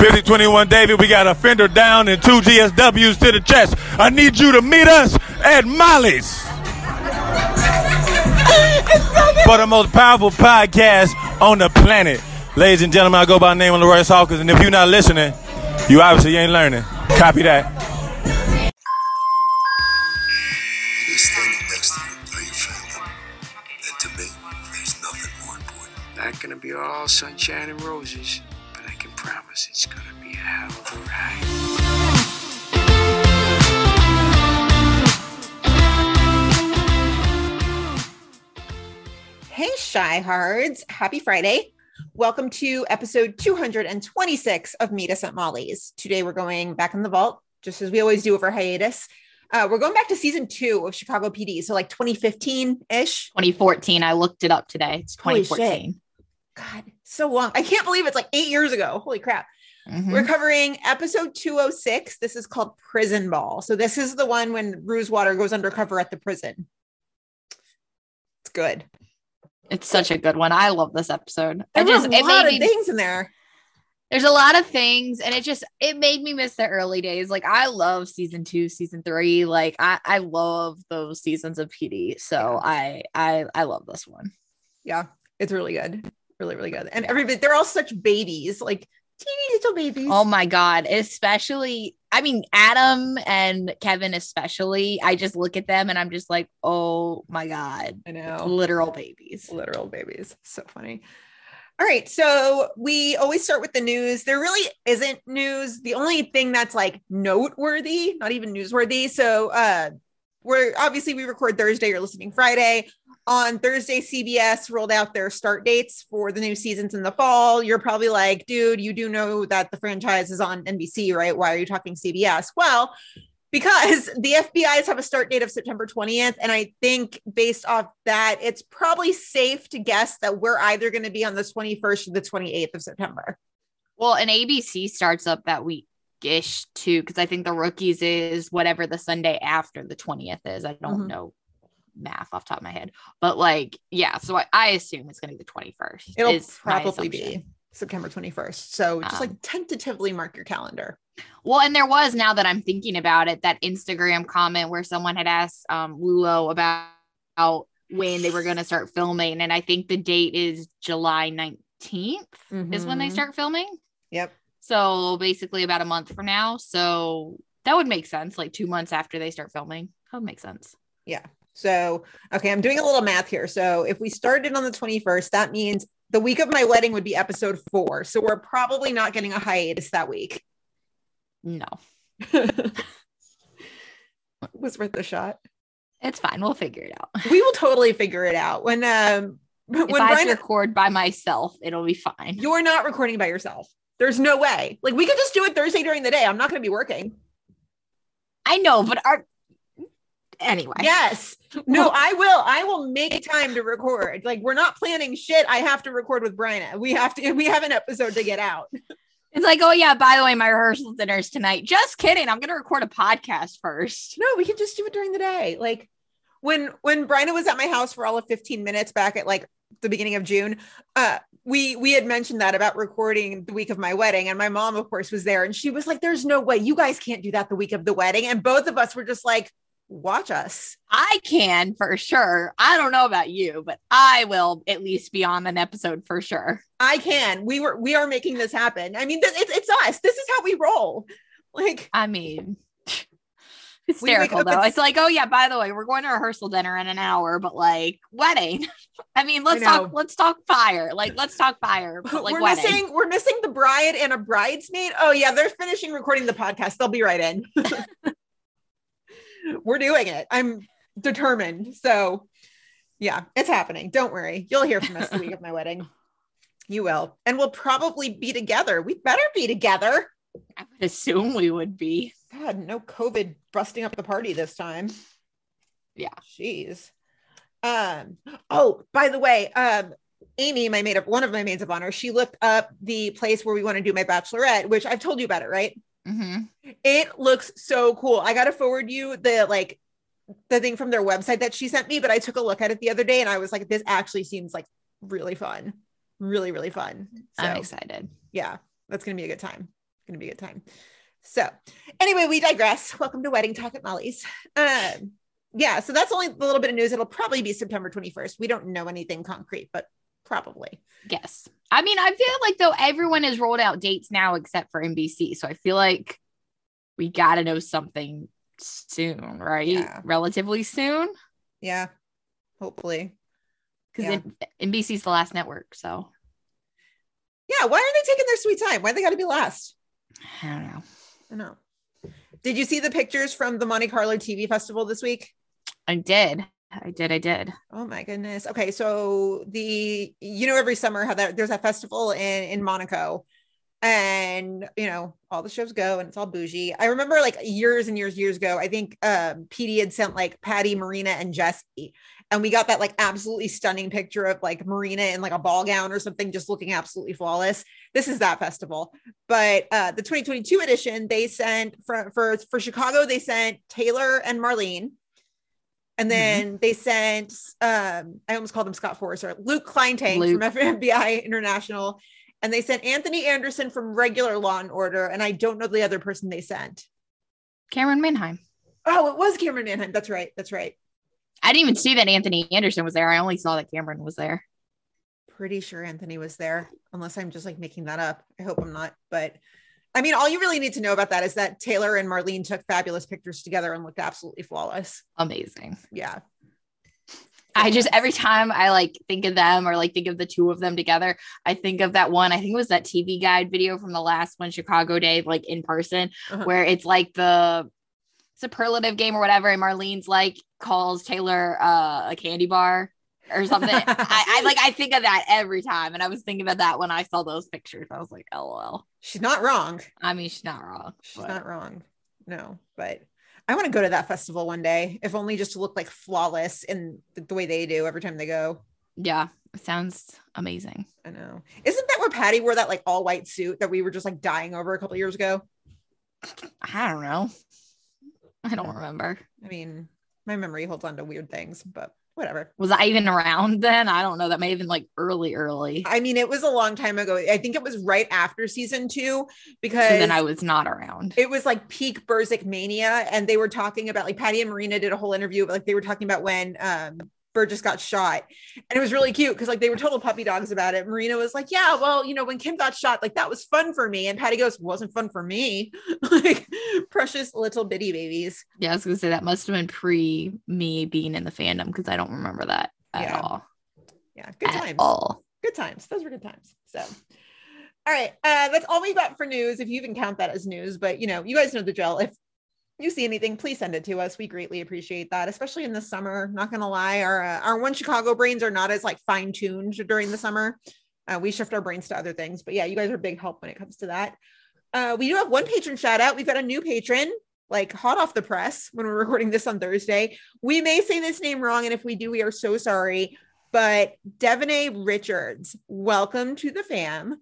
5021 David, we got a fender down and two GSWs to the chest. I need you to meet us at Molly's. For the most powerful podcast on the planet. Ladies and gentlemen, I go by the name of Leroy Hawkins, and if you're not listening, you obviously ain't learning. Copy that. You're standing next to you are your family. And to me, there's nothing more important. Not gonna be all sunshine and roses, but I can promise it's gonna be a hell of a ride. Hey, Chi-Hards. Happy Friday. Welcome to episode 226 of Meet Us at Molly's. Today we're going back in the vault, just as we always do over hiatus. Uh, we're going back to season two of Chicago PD. So, like 2015 ish. 2014. I looked it up today. It's Holy 2014. God, so long. I can't believe it's like eight years ago. Holy crap. Mhm. We're covering episode 206. This is called Prison Ball. So, this is the one when Rosewater goes undercover at the prison. It's good. It's such a good one. I love this episode. There I just a lot of me, things in there. there's a lot of things, and it just it made me miss the early days. Like I love season two, season three. Like I I love those seasons of PD. So I I I love this one. Yeah, it's really good. Really, really good. And everybody, they're all such babies, like teeny little babies. Oh my god, especially I mean Adam and Kevin especially. I just look at them and I'm just like, "Oh my god, I know. literal babies." Literal babies. So funny. All right. So we always start with the news. There really isn't news. The only thing that's like noteworthy, not even newsworthy. So uh we're obviously we record Thursday, you're listening Friday. On Thursday, CBS rolled out their start dates for the new seasons in the fall. You're probably like, dude, you do know that the franchise is on NBC, right? Why are you talking CBS? Well, because the FBI's have a start date of September 20th. And I think based off that, it's probably safe to guess that we're either going to be on the 21st or the 28th of September. Well, and ABC starts up that week ish too, because I think the rookies is whatever the Sunday after the 20th is. I don't Mhm. know math off the top of my head, but like, yeah. So I, I assume it's going to be the 21st. It'll probably be September 21st. So just like Um, tentatively mark your calendar. Well, and there was now that I'm thinking about it, that Instagram comment where someone had asked um, Lulo about, when they were going to start filming. And I think the date is July 19th is when they Mhm. start filming. Yep. So basically about a month from now. So that would make sense. Like two months after they start filming. That would make sense. Yeah. So, okay, I'm doing a little math here. So, if we started on the 21st, that means the week of my wedding would be episode four. So, we're probably not getting a hiatus that week. No, was worth the shot. it's fine. We'll figure it out. We will totally figure it out when um when if I Brian record by myself, it'll be fine. you're not recording by yourself. There's no way. Like we could just do it Thursday during the day. I'm not going to be working. I know, but our anyway. Yes. No, I will. I will make time to record. Like we're not planning shit. I have to record with Brian. We have to we have an episode to get out. It's like, oh yeah, by the way, my rehearsal dinner's tonight. Just kidding. I'm gonna record a podcast first. No, we can just do it during the day. Like when when Brian was at my house for all of 15 minutes back at like the beginning of June, uh we we had mentioned that about recording the week of my wedding and my mom of course was there and she was like there's no way you guys can't do that the week of the wedding and both of us were just like watch us. I can for sure. I don't know about you, but I will at least be on an episode for sure. I can. We were we are making this happen. I mean th- it's it's us. This is how we roll. Like I mean, hysterical though. It's like, oh yeah, by the way, we're going to rehearsal dinner in an hour, but like wedding. I mean, let's I talk. Let's talk fire. Like, let's talk fire. But like we're wedding. missing we're missing the bride and a bridesmaid. Oh yeah, they're finishing recording the podcast. They'll be right in. We're doing it. I'm determined. So yeah, it's happening. Don't worry. You'll hear from us the week of my wedding. You will. And we'll probably be together. We better be together. I would assume we would be. God, no COVID busting up the party this time. Yeah. Jeez. Um, oh, by the way, um, Amy, my maid of one of my maids of honor, she looked up the place where we want to do my bachelorette, which I've told you about it, right? Mhm. It looks so cool. I gotta forward you the like the thing from their website that she sent me, but I took a look at it the other day and I was like, this actually seems like really fun. Really, really fun. So I'm excited. yeah, that's gonna be a good time. gonna be a good time. So anyway, we digress. Welcome to Wedding Talk at Molly's. Um, yeah, so that's only a little bit of news. It'll probably be September 21st. We don't know anything concrete, but probably. Yes. I mean, I feel like though everyone has rolled out dates now except for NBC. So I feel like we got to know something soon, right? Yeah. Relatively soon. Yeah, hopefully. Because NBC's the last network. So Yeah, why are they taking their sweet time? Why they got to be last? I don't know. I know. Did you see the pictures from the Monte Carlo TV festival this week? I did. I did. I did. Oh my goodness. Okay, so the you know every summer how that there's that festival in in Monaco, and you know all the shows go and it's all bougie. I remember like years and years years ago. I think um, PD had sent like Patty, Marina, and Jesse, and we got that like absolutely stunning picture of like Marina in like a ball gown or something, just looking absolutely flawless. This is that festival, but uh, the 2022 edition they sent for for for Chicago they sent Taylor and Marlyne. And then they sent, um, I almost called him Scott Forrester, Luke Kleintank Luke. from FBI International. And they sent Anthony Anderson from regular Law and Order. And I don't know the other person they sent. Camryn Manheim. Oh, it was Camryn Manheim. That's right. That's right. I didn't even see that Anthony Anderson was there. I only saw that Camryn was there. Pretty sure Anthony was there, unless I'm just like making that up. I hope I'm not. But I mean, all you really need to know about that is that Taylor and Marlyne took fabulous pictures together and looked absolutely flawless. Amazing. Yeah. I just every time I like think of them or like think of the two of them together, I think of that one. I think it was that TV guide video from the last one Chicago Day, like in person, Uh-huh. where it's like the superlative game or whatever, and Marlyne's like calls Taylor uh, a candy bar or something. I, I like I think of that every time, and I was thinking about that when I saw those pictures. I was like, LOL. She's not wrong. I mean, she's not wrong. She's but- not wrong. No, but I want to go to that festival one day, if only just to look like flawless in the, the way they do every time they go. yeah, it sounds amazing. I know. Isn't that where Patty wore that like all white suit that we were just like dying over a couple years ago? I don't know. I don't remember. I mean, my memory holds on to weird things, but whatever. Was I even around then? I don't know. That may have been like early, early. I mean, it was a long time ago. I think it was right after season two because So then I was not around. it was like peak Burzek mania, and they were talking about like Patty and Marina did a whole interview, but like they were talking about when um Burgess got shot, and it was really cute because like they were total puppy dogs about it. Marina was like, "Yeah, well, you know, when Kim got shot, like that was fun for me," and Patty goes, "Wasn't fun for me." like precious little bitty babies. Yeah, I was gonna say that must have been pre me being in the fandom because I don't remember that at Yeah. all. Yeah, good at times. all. Good times. Those were good times. So. All right, uh, that's all we got for news. If you even count that as news, but you know, you guys know the drill. If you see anything, please send it to us. We greatly appreciate that, especially in the summer. Not gonna lie, our uh, our one Chicago brains are not as like fine tuned during the summer. Uh, we shift our brains to other things, but yeah, you guys are big help when it comes to that. Uh, we do have one patron shout out. We've got a new patron, like hot off the press when we're recording this on Thursday. We may say this name wrong, and if we do, we are so sorry. But Devonay Richards, welcome to the fam.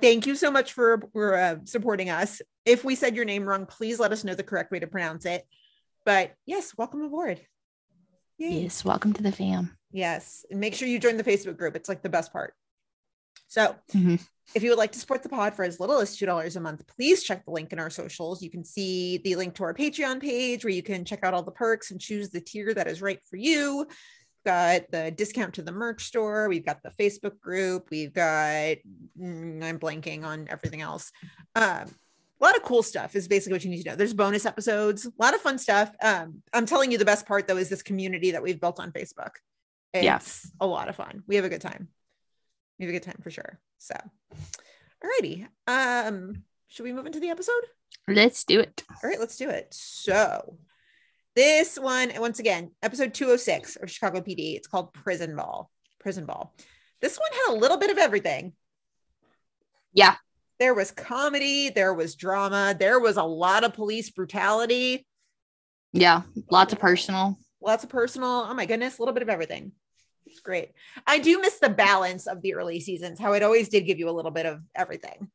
Thank you so much for, for uh, supporting us. If we said your name wrong, please let us know the correct way to pronounce it. But yes, welcome aboard. Yay. Yes, welcome to the fam. Yes. And make sure you join the Facebook group. It's like the best part. So Mhm. if you would like to support the pod for as little as $2 a month, please check the link in our socials. You can see the link to our Patreon page where you can check out all the perks and choose the tier that is right for you. Got the discount to the merch store. We've got the Facebook group. We've got, mm, I'm blanking on everything else. Um, a lot of cool stuff is basically what you need to know. There's bonus episodes, a lot of fun stuff. Um, I'm telling you, the best part though is this community that we've built on Facebook. It's Yes. a lot of fun. We have a good time. We have a good time for sure. So, alrighty. Um, should we move into the episode? Let's do it. All right, let's do it. So, this one, once again, episode 206 of Chicago PD. It's called Prison Ball. Prison Ball. This one had a little bit of everything. Yeah. There was comedy, there was drama, there was a lot of police brutality, Yeah. Lots of personal. lots of personal. Oh my goodness, a little bit of everything. It's great. I do miss the balance of the early seasons, how it always did give you a little bit of everything.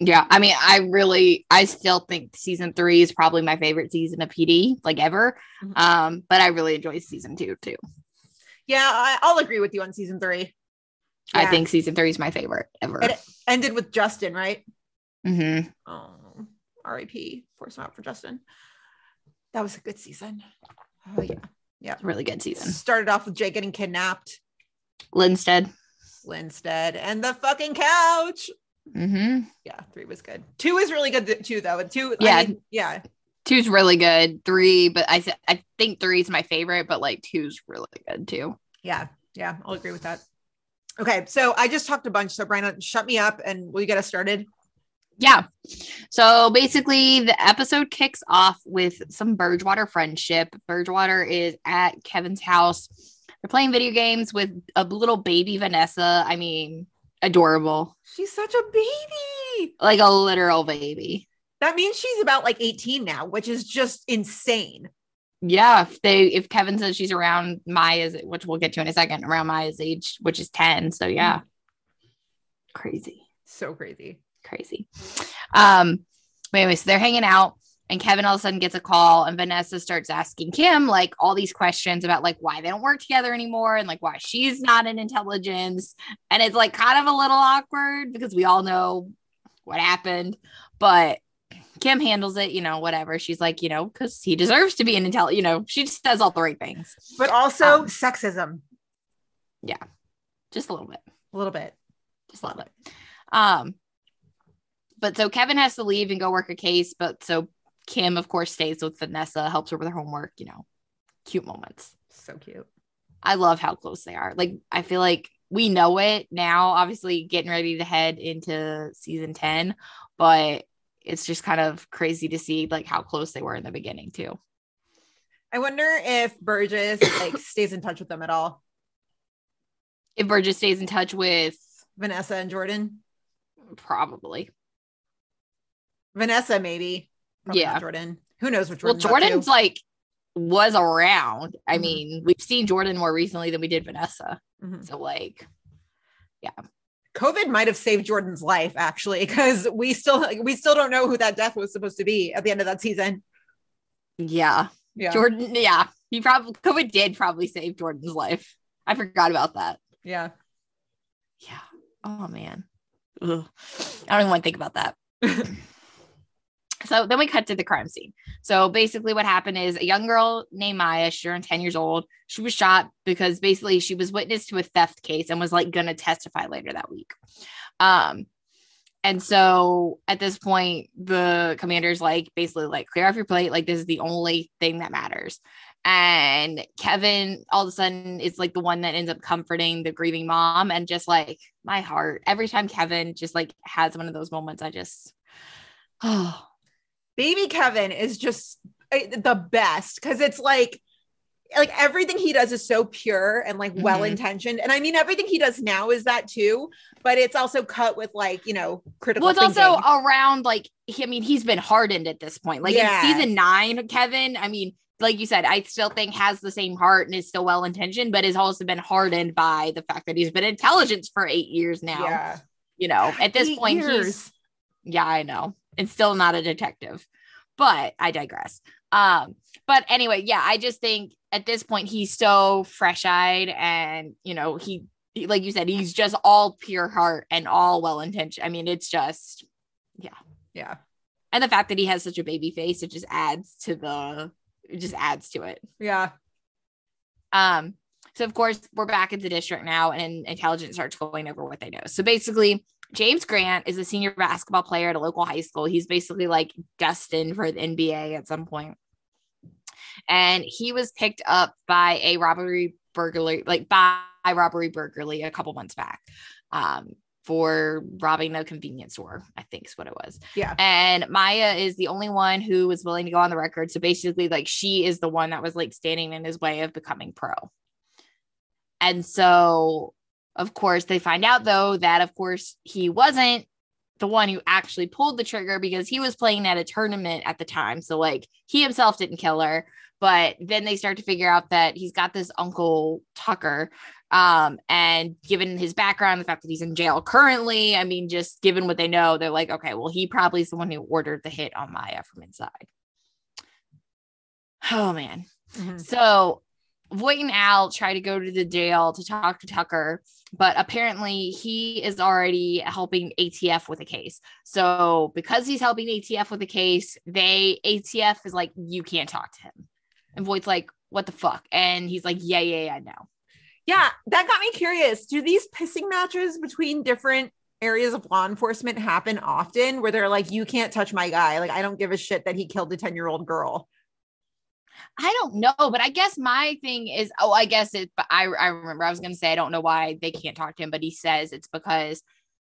Yeah. I mean, I really, I still think season three is probably my favorite season of PD, like ever. Mhm. Um, but I really enjoy season two too. Yeah, I, I'll agree with you on season three. I think season three is my favorite ever. It ended with Justin, right? Mm-hmm. Oh, R.I.P. Force him out for Justin. That was a good season. Oh yeah, yeah. Really good season. Started off with Jay getting kidnapped, Linstead. Linstead, and the fucking couch. Mm-hmm. Yeah, three was good. Two is really good too, though. And two, Yeah. I mean, yeah, Two's really good. Three, but I th- I think three is my favorite, but like two's really good too. yeah, yeah. I'll agree with that. Okay, so I just talked a bunch. So Brian, shut me up, and will you get us started? Yeah. So basically, the episode kicks off with some Burgewater friendship. Burgewater is at Kevin's house. They're playing video games with a little baby Vanessa. I mean, adorable, She's such a baby. like a literal baby. That means she's about like 18 now, which is just insane. Yeah, if they if Kevin says she's around Maya's, which we'll get to in a second, around Maya's age, which is ten. So yeah, crazy. So crazy. crazy. Um, but anyway, so they're hanging out, and Kevin all of a sudden gets a call, and Vanessa starts asking Kim like all these questions about like why they don't work together anymore, and like why she's not in intelligence, and it's like kind of a little awkward because we all know what happened, but. Kim handles it, you know, whatever. She's like, you know, because he deserves to be an intel, you know, she just says all the right things. But also Um, sexism Yeah. Just a little bit. a little bit. just a little bit. Um, but so Kevin has to leave and go work a case, but so Kim, of course, stays with Vanessa, helps her with her homework, you know, cute moments. So cute. I love how close they are. Like, I feel like we know it now, obviously, getting ready to head into season 10, but it's just kind of crazy to see like how close they were in the beginning, too. I wonder if Burgess like stays in touch with them at all. If Burgess stays in touch with Vanessa and Jordan. probably, Vanessa, maybe. Probably Yeah. Jordan. Who knows what well, Jordan's to. Jordan's like was around. I Mhm. mean, we've seen Jordan more recently than we did Vanessa. Mhm. So like, yeah. COVID might have saved Jordan's life actually, because we still we still don't know who that death was supposed to be at the end of that season. yeah, Yeah. Jordan, yeah, he probably COVID did probably save Jordan's life. I forgot about that. Yeah. Yeah. Oh man. Ugh. I don't even want to think about that. so then we cut to the crime scene. So basically, what happened is a young girl named Maya, she's around 10 years old. She was shot because basically she was witness to a theft case and was like gonna testify later that week. Um, and so at this point, the commander's like basically like clear off your plate, like this is the only thing that matters. And Kevin all of a sudden is like the one that ends up comforting the grieving mom and just like my heart. Every time Kevin just like has one of those moments, I just oh Baby Kevin is just uh, the best because it's like like everything he does is so pure and like well intentioned. And I mean everything he does now is that too, but it's also cut with like, you know, critical well, it's thinking. also around like he, I mean, he's been hardened at this point. Like Yeah. in season nine, Kevin, I mean, like you said, I still think has the same heart and is still well intentioned, but has also been hardened by the fact that he's been intelligence for eight years now. yeah. You know, at this Eight point, years. he's yeah, I know. And still not a detective. But I digress. Um, but anyway, yeah, I just think at this point he's so fresh-eyed and you know, he he- like you said, he's just all pure heart and all well intentioned. I mean, it's just yeah. Yeah. And the fact that he has such a baby face, it just adds to the it just adds to it. Yeah. Um, so of course we're back at the district now, and intelligence starts going over what they know. So basically, James Grant is a senior basketball player at a local high school. He's basically like destined for the NBA at some point. And he was picked up by a robbery burglary, like by robbery burglary a couple months back. Um, for robbing a convenience store, I think is what it was. Yeah. And Maya is the only one who was willing to go on the record. So basically, like she is the one that was like standing in his way of becoming pro. And so, of course, they find out though that, of course, he wasn't the one who actually pulled the trigger because he was playing at a tournament at the time. So, like, he himself didn't kill her. But then they start to figure out that he's got this uncle Tucker. Um, and given his background, the fact that he's in jail currently, I mean, just given what they know, they're like, okay, well, he probably is the one who ordered the hit on Maya from inside. Oh man. Mhm. So Voight and Al try to go to the jail to talk to Tucker, but apparently he is already helping ATF with a case. So because he's helping ATF with a case, they ATF is like, you can't talk to him. And Voight's like, what the fuck? And he's like, yeah, yeah, yeah, no. Yeah, that got me curious. Do these pissing matches between different areas of law enforcement happen often where they're like, you can't touch my guy? Like, I don't give a shit that he killed a 10 year old girl. I don't know, but I guess my thing is, oh, I guess it, but I, I remember I was going to say, I don't know why they can't talk to him, but he says it's because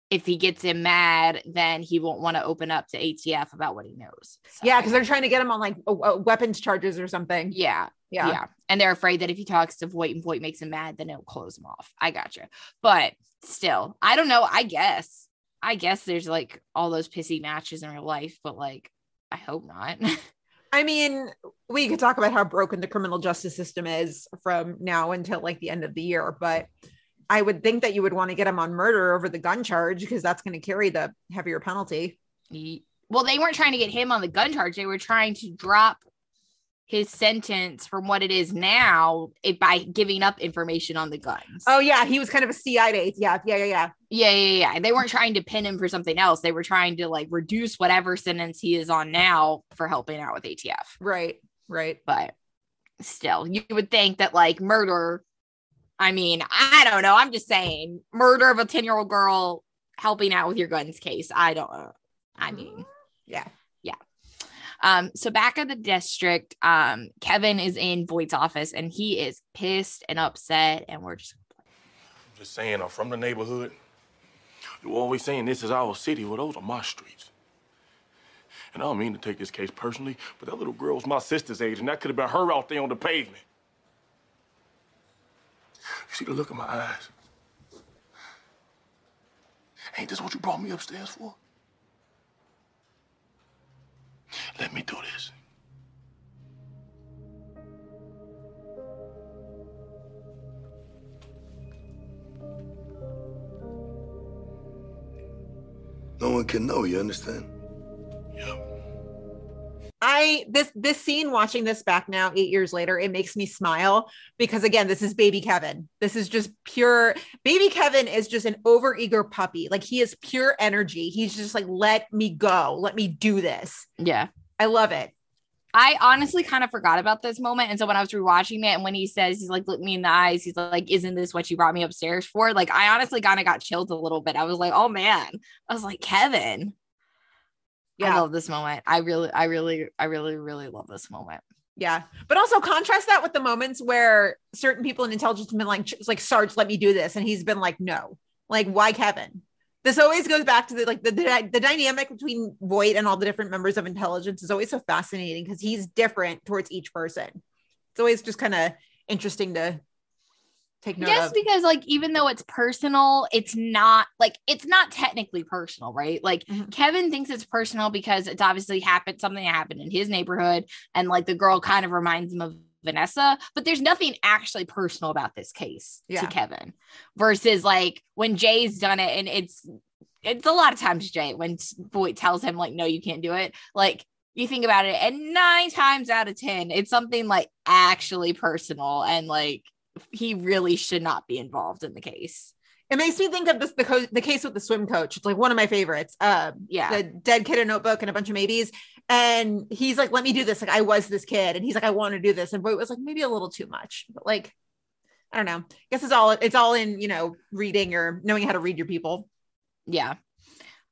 if he gets him mad, then he won't want to open up to ATF about what he knows. So, Yeah, because they're trying to get him on like uh, weapons charges or something. yeah, Yeah. yeah, And they're afraid that if he talks to Voight and Voight makes him mad, then it'll close him off. I gotcha. But still, I don't know. I guess, I guess there's like all those pissy matches in real life, but like, I hope not. I mean, we could talk about how broken the criminal justice system is from now until like the end of the year, but I would think that you would want to get him on murder over the gun charge because that's going to carry the heavier penalty. Well, they weren't trying to get him on the gun charge. They were trying to drop his sentence from what it is now it, by giving up information on the guns. Oh yeah, he was kind of a CI to ATF. Yeah, yeah, yeah. yeah, yeah, yeah. They weren't trying to pin him for something else. They were trying to like reduce whatever sentence he is on now for helping out with ATF. Right, right. But still, you would think that like murder. I mean, I don't know. I'm just saying, murder of a 10 year old girl helping out with your guns case. I don't. I mean, mm-hmm. Yeah. Um, so back at the district, um, Kevin is in Voight's office and he is pissed and upset, and we're just Just saying, I'm from the neighborhood. You always saying this is our city. Well, those are my streets. And I don't mean to take this case personally, but that little girl's my sister's age, and that could have been her out there on the pavement. You see the look in my eyes? Ain't this what you brought me upstairs for? Let me do this. No one can know, you understand? Yeah. I this this scene watching this back now 8 years later it makes me smile because again this is baby Kevin. This is just pure baby Kevin is just an overeager puppy. Like he is pure energy. He's just like let me go. Let me do this. yeah. I love it. I honestly kind of forgot about this moment. And so when I was rewatching it, and when he says he's like, look me in the eyes, he's like, Isn't this what you brought me upstairs for? Like, I honestly kind of got chilled a little bit. I was like, Oh man. I was like, Kevin. I love this moment. I really, I really, I really, really love this moment. Yeah. But also contrast that with the moments where certain people in intelligence have been like, it's like, Sarge, let me do this. And he's been like, no. Like, why Kevin? This always goes back to the like the, the, the dynamic between Voight and all the different members of intelligence is always so fascinating because he's different towards each person. It's always just kind of interesting to take note Yes, of. because like even though it's personal, it's not like it's not technically personal, right? Like Mhm. Kevin thinks it's personal because it's obviously happened something happened in his neighborhood, and like the girl kind of reminds him of Vanessa, but there's nothing actually personal about this case Yeah. to Kevin. Versus like when Jay's done it, and it's it's a lot of times Jay when Voight tells him like no, you can't do it. Like you think about it, and nine times out of ten, it's something like actually personal and like he really should not be involved in the case. It makes me think of this the, co- the case with the swim coach. It's like one of my favorites. Um, Yeah. the dead kid in a notebook and a bunch of maybes. And he's like, let me do this. Like, I was this kid. And he's like, I want to do this. And Voight was like, maybe a little too much. But like, I don't know. I guess it's all it's all in, you know, reading or knowing how to read your people. Yeah.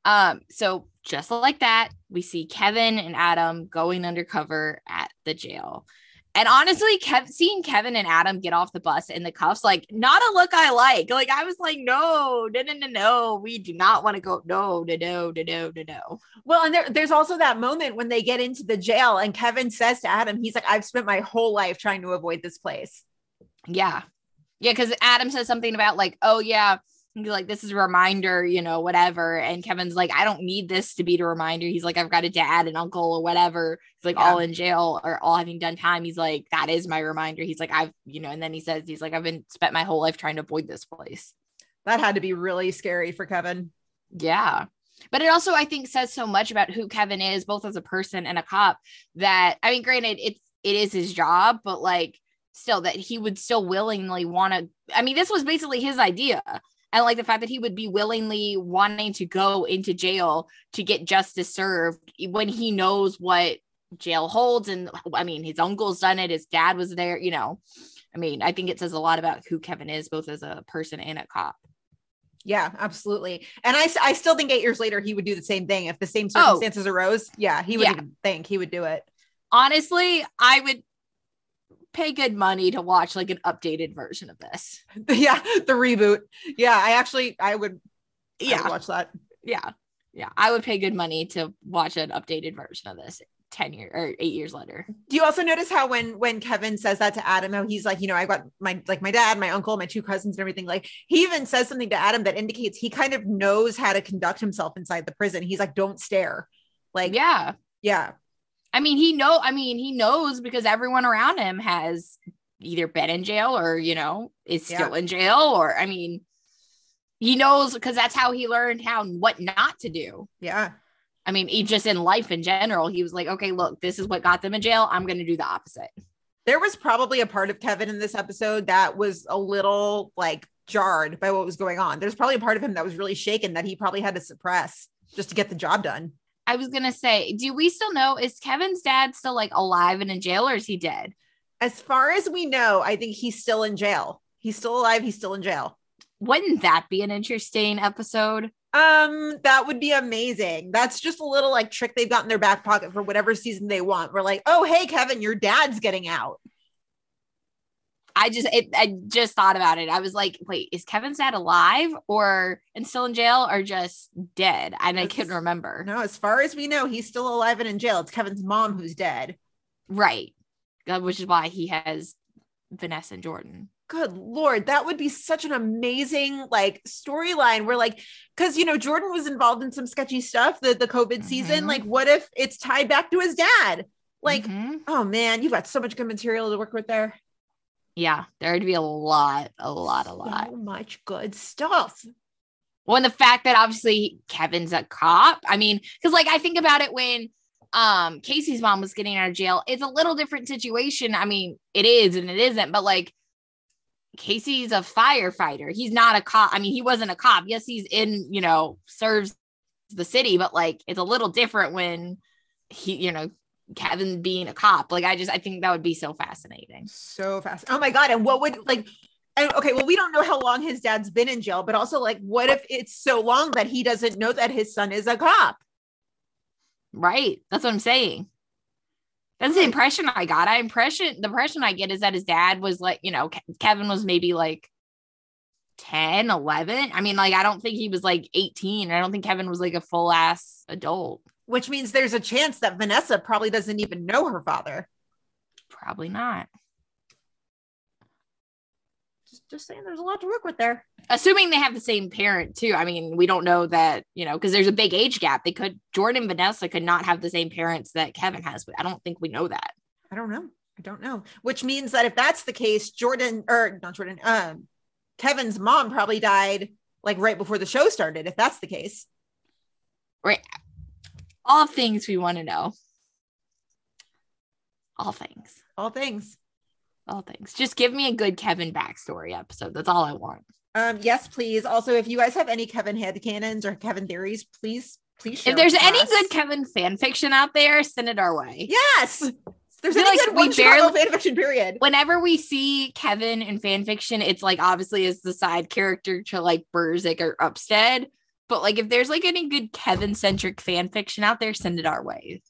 Um, so just like that, we see Kevin and Adam going undercover at the jail. And honestly, Kev seeing Kevin and Adam get off the bus in the cuffs, like not a look I like. Like I was like, no, no, no, no, no. We do not want to go. No, no, no, no, no, no, no. Well, and there, there's also that moment when they get into the jail and Kevin says to Adam, he's like, I've spent my whole life trying to avoid this place. Yeah. Yeah, because Adam says something about like, oh yeah, he's like this is a reminder, you know, whatever. And Kevin's like, I don't need this to be the reminder. He's like, I've got a dad, and uncle, or whatever. He's like Yeah. all in jail or all having done time. He's like, that is my reminder. He's like, I've, you know, and then he says, he's like, I've been spent my whole life trying to avoid this place. That had to be really scary for Kevin. Yeah. But it also, I think, says so much about who Kevin is, both as a person and a cop, that I mean, granted, it's it is his job, but like still that he would still willingly want to I mean this was basically his idea. And like the fact that he would be willingly wanting to go into jail to get justice served when he knows what jail holds and I mean his uncle's done it, his dad was there, you know. I mean, I think it says a lot about who Kevin is both as a person and a cop. Yeah, absolutely. And I, I still think eight years later he would do the same thing if the same Oh. circumstances arose. Yeah, he would Yeah. think he would do it. Honestly, I would pay good money to watch like an updated version of this. yeah, the reboot. Yeah, I actually I would I would Yeah. watch that. Yeah. Yeah. I would pay good money to watch an updated version of this 10 years or eight years later. Do you also notice how when when Kevin says that to Adam, how he's like, you know, I got my like my dad, my uncle, my two cousins, and everything. Like he even says something to Adam that indicates he kind of knows how to conduct himself inside the prison. He's like, don't stare. Like, yeah, yeah. I mean, he know I mean, he knows because everyone around him has either been in jail or, you know, is Yeah. still in jail or I mean, he knows because that's how he learned how what not to do. yeah. I mean, he just in life in general, he was like, okay, look, this is what got them in jail. I'm going to do the opposite. There was probably a part of Kevin in this episode that was a little like jarred by what was going on. There's probably a part of him that was really shaken that he probably had to suppress just to get the job done. I was going to say, do we still know is Kevin's dad still like alive and in jail or is he dead? As far as we know, I think he's still in jail. He's still alive. He's still in jail. Wouldn't that be an interesting episode? Um, that would be amazing. That's just a little like trick they've got in their back pocket for whatever season they want. We're like, oh hey Kevin, your dad's getting out. I just it, I just thought about it. I was like, wait, is Kevin's dad alive or and still in jail or just dead? And I couldn't remember. No, as far as we know, he's still alive and in jail. It's Kevin's mom who's dead. Right. Uh, Which is why he has Vanessa and Jordan. Good lord, that would be such an amazing like storyline where like because you know Jordan was involved in some sketchy stuff the the COVID season. Mhm. Like, what if it's tied back to his dad? Like, Mhm. oh man, you've got so much good material to work with there. Yeah, there'd be a lot, a lot, a lot. So much good stuff. Well, and the fact that obviously Kevin's a cop. I mean, because like I think about it when um Casey's mom was getting out of jail, it's a little different situation. I mean, it is and it isn't, but like Casey's a firefighter. He's not a cop. I mean, he wasn't a cop. Yes, he's in, you know, serves the city, but like it's a little different when he, you know, Kevin being a cop. Like I just I think that would be so fascinating. so fast. Oh my god! And what would like? And okay, well, we don't know how long his dad's been in jail, but also like, what if it's so long that he doesn't know that his son is a cop? Right. That's what I'm saying. That's the hmm. impression I got. I impression the impression I get is that his dad was like, you know, Ke- Kevin was maybe like 10, 11. I mean, like I don't think he was like 18. I don't think Kevin was like a full ass adult. Which means there's a chance that Vanessa probably doesn't even know her father. Probably not. Just, just saying, there's a lot to work with there. Assuming they have the same parent too. I mean, we don't know that, you know, because there's a big age gap. They could Jordan and Vanessa could not have the same parents that Kevin has. But I don't think we know that. I don't know. I don't know. Which means that if that's the case, Jordan or not Jordan, um, Kevin's mom probably died like right before the show started. If that's the case, Right. All things we want to know. All things. all things. all things. Just give me a good Kevin backstory episode. That's all I want. Um, yes, please. Also, if you guys have any Kevin headcanons or Kevin theories, please, please. Share if there's any us. good Kevin fan fiction out there, send it our way. yes, there's any like good we barely- fan fiction. Period. Whenever we see Kevin in fan fiction, it's like obviously as the side character to like Burzek or Upstead. But like if there's like any good Kevin centric fan fiction out there, send it our way.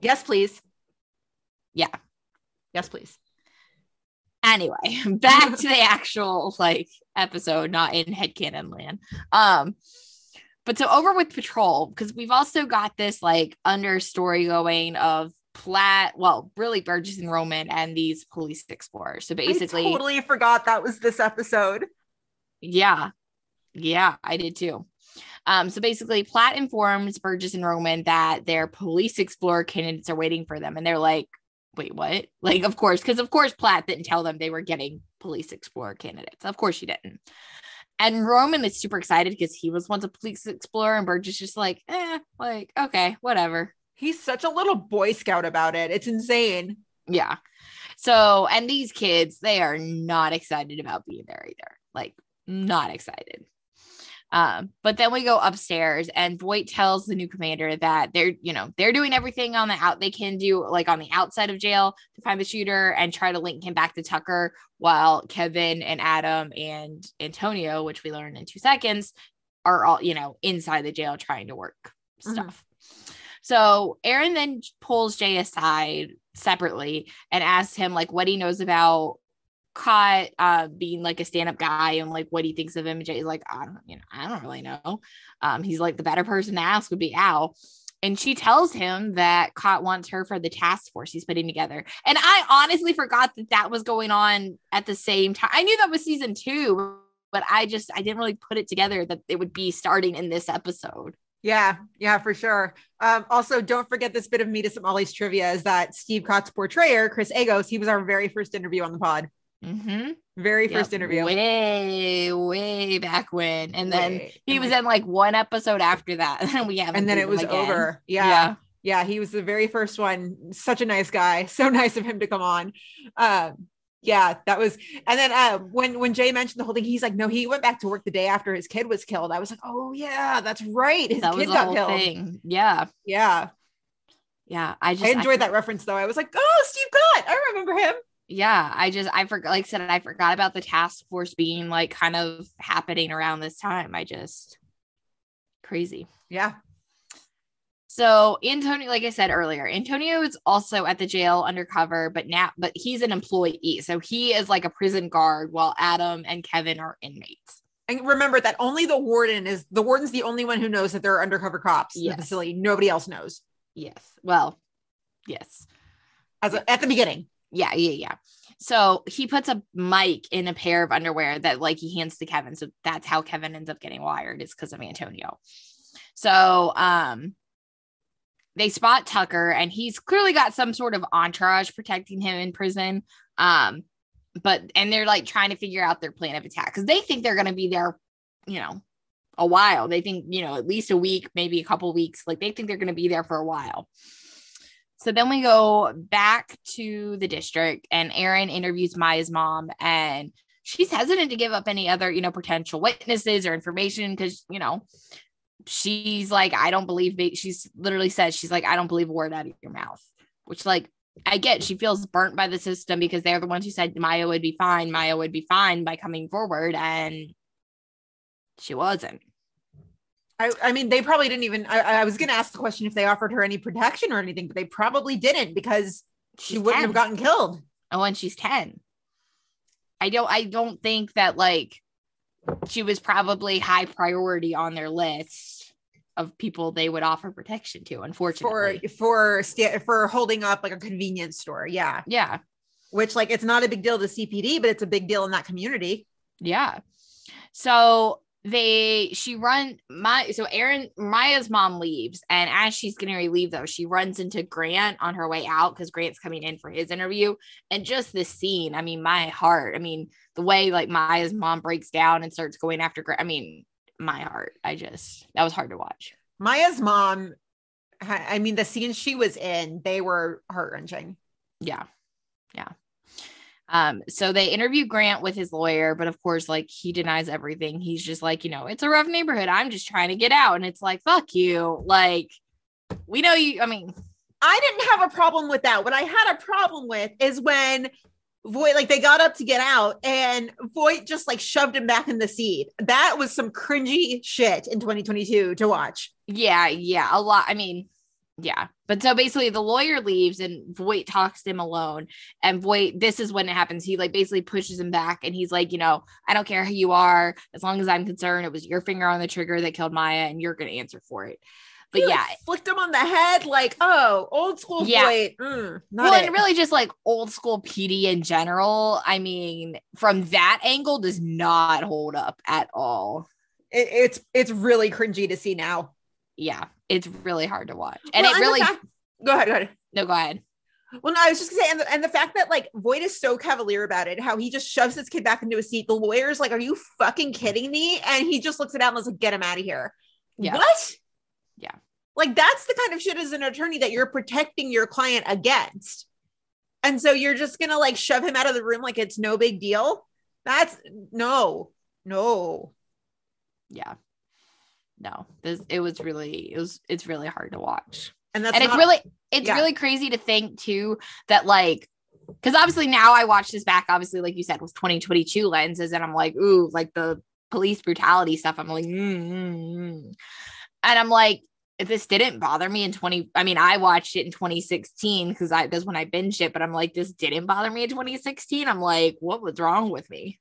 Yes, please. Yeah. Yes, please. Anyway, back to the actual like episode, not in headcanon land. Um, but so over with Patrol, because we've also got this like understory going of Platt, well, really Burgess and Roman and these police explorers. So basically, I totally forgot that was this episode. yeah, yeah, I did too. Um, so basically, Platt informs Burgess and Roman that their police explorer candidates are waiting for them, and they're like, "Wait, what?" Like, of course, because of course Platt didn't tell them they were getting police explorer candidates. Of course, she didn't. And Roman is super excited because he was once a police explorer, and Burgess just like, eh, like okay, whatever. He's such a little boy scout about it. It's insane. Yeah. So, and these kids, they are not excited about being there either. Like, not excited. Um, but then we go upstairs and Voight tells the new commander that they're, you know, they're doing everything on the out they can do, like on the outside of jail to find the shooter and try to link him back to Tucker while Kevin and Adam and Antonio, which we learn in two seconds, are all, you know, inside the jail trying to work Mhm. stuff. So Aaron then pulls Jay aside separately and asks him like what he knows about Kot uh, being like a stand-up guy and like what he thinks of Jay's like, I don't, you know, I don't really know. Um, he's like the better person to ask would be Al. And she tells him that Kot wants her for the task force he's putting together. And I honestly forgot that that was going on at the same time. I knew that was season two, but I just I didn't really put it together that it would be starting in this episode. Yeah, yeah, for sure. Um, also, don't forget this bit of me to some Ollie's trivia is that Steve Kot's portrayer, Chris Agos, he was our very first interview on the pod. Mm-hmm. Very first interview. way way back when, and then Way- he was in like one episode after that, and we haven't. and then it was over. Yeah. yeah. he was the very first one. Such a nice guy. So nice of him to come on. Um, yeah, that was. And then uh, when when Jay mentioned the whole thing, he's like, "No, he went back to work the day after his kid was killed." I was like, "Oh yeah, that's right. His that kid got killed." thing. Yeah, Yeah, yeah. I just I enjoyed that reference though. I was like, "Oh, Steve Kot, I remember him." Yeah i just i forgot like i said i forgot about the task force being like kind of happening around this time. I just crazy. Yeah, so antonio like i said earlier antonio is also at the jail undercover but now but he's an employee so he is like a prison guard while adam and kevin are inmates. And remember that only the warden is the warden's the only one who knows that there are undercover cops in Yes. the facility. Nobody else knows. Yes. Well yes. As a, at the beginning. Yeah, yeah, yeah. So he puts a mic in a pair of underwear that like he hands to Kevin. So that's how Kevin ends up getting wired. is because of Antonio. So um they spot Tucker and he's clearly got some sort of entourage protecting him in prison. Um, but and they're like trying to figure out their plan of attack because they think they're gonna be there, you know, a while. They think, you know, at least a week, maybe a couple weeks. Like they think they're gonna be there for a while. So then we go back to the district and Aaron interviews Maya's mom and she's hesitant to give up any other, you know, potential witnesses or information because, you know, she's like, I don't believe, ba-" she's literally says, she's like, I don't believe a word out of your mouth, which like, I get she feels burnt by the system because they're the ones who said Maya would be fine. Maya would be fine by coming forward and she wasn't. I, I mean, they probably didn't even. I, I was going to ask the question if they offered her any protection or anything, but they probably didn't because she She's wouldn't 10. have gotten killed. Oh, and she's 10. I don't I don't think that like she was probably high priority on their list of people they would offer protection to, for unfortunately. for sta- for holding up like a convenience store. Yeah, yeah. which like it's not a big deal to CPD, but it's a big deal in that community. Yeah. So they she run my so Aaron Maya's mom leaves and as she's getting ready to leave though she runs into Grant on her way out because Grant's coming in for his interview and just this scene I mean my heart I mean the way like Maya's mom breaks down and starts going after Grant I mean my heart I just that was hard to watch Maya's mom. I mean, the scenes she was in, they were heart wrenching. yeah yeah um so they interview grant with his lawyer but of course like he denies everything he's just like you know it's a rough neighborhood i'm just trying to get out and it's like fuck you like we know you i mean I didn't have a problem with that. What I had a problem with is when Voight, like they got up to get out and Voight just like shoved him back in the seat. That was some cringy shit in 2022 to watch. yeah yeah a lot i mean yeah but so basically the lawyer leaves and voight talks to him alone and voight this is when it happens he like basically pushes him back and he's like you know i don't care who you are as long as i'm concerned it was your finger on the trigger that killed maya and you're going to answer for it but He, like, yeah flicked him on the head like, oh, old school Yeah. Voight. Mm, not well, it. and really just like old school PD in general. I mean, from that angle, does not hold up at all. It- it's it's really cringy to see now. Yeah, it's really hard to watch, and Well, it really. fact- go ahead, go ahead. no, go ahead. Well, no, I was just gonna say, and the, and the fact that like Voight is so cavalier about it, how he just shoves his kid back into a seat. The lawyer's like, "Are you fucking kidding me?" And he just looks it out and is like, "Get him out of here." Yeah. What? Yeah. Like that's the kind of shit as an attorney that you're protecting your client against. And so you're just gonna like shove him out of the room like it's no big deal. That's no, no. Yeah. No, this it was really it was it's really hard to watch. And that's and it's really it's yeah. really crazy to think too that like because obviously now I watch this back, obviously, like you said, with 2022 lenses, and I'm like, ooh, like the police brutality stuff. I'm like, mm, mm, mm. and I'm like, if this didn't bother me in 20, I mean, I watched it in 2016 because I that's when I binged it, but I'm like, this didn't bother me in 2016. I'm like, what was wrong with me?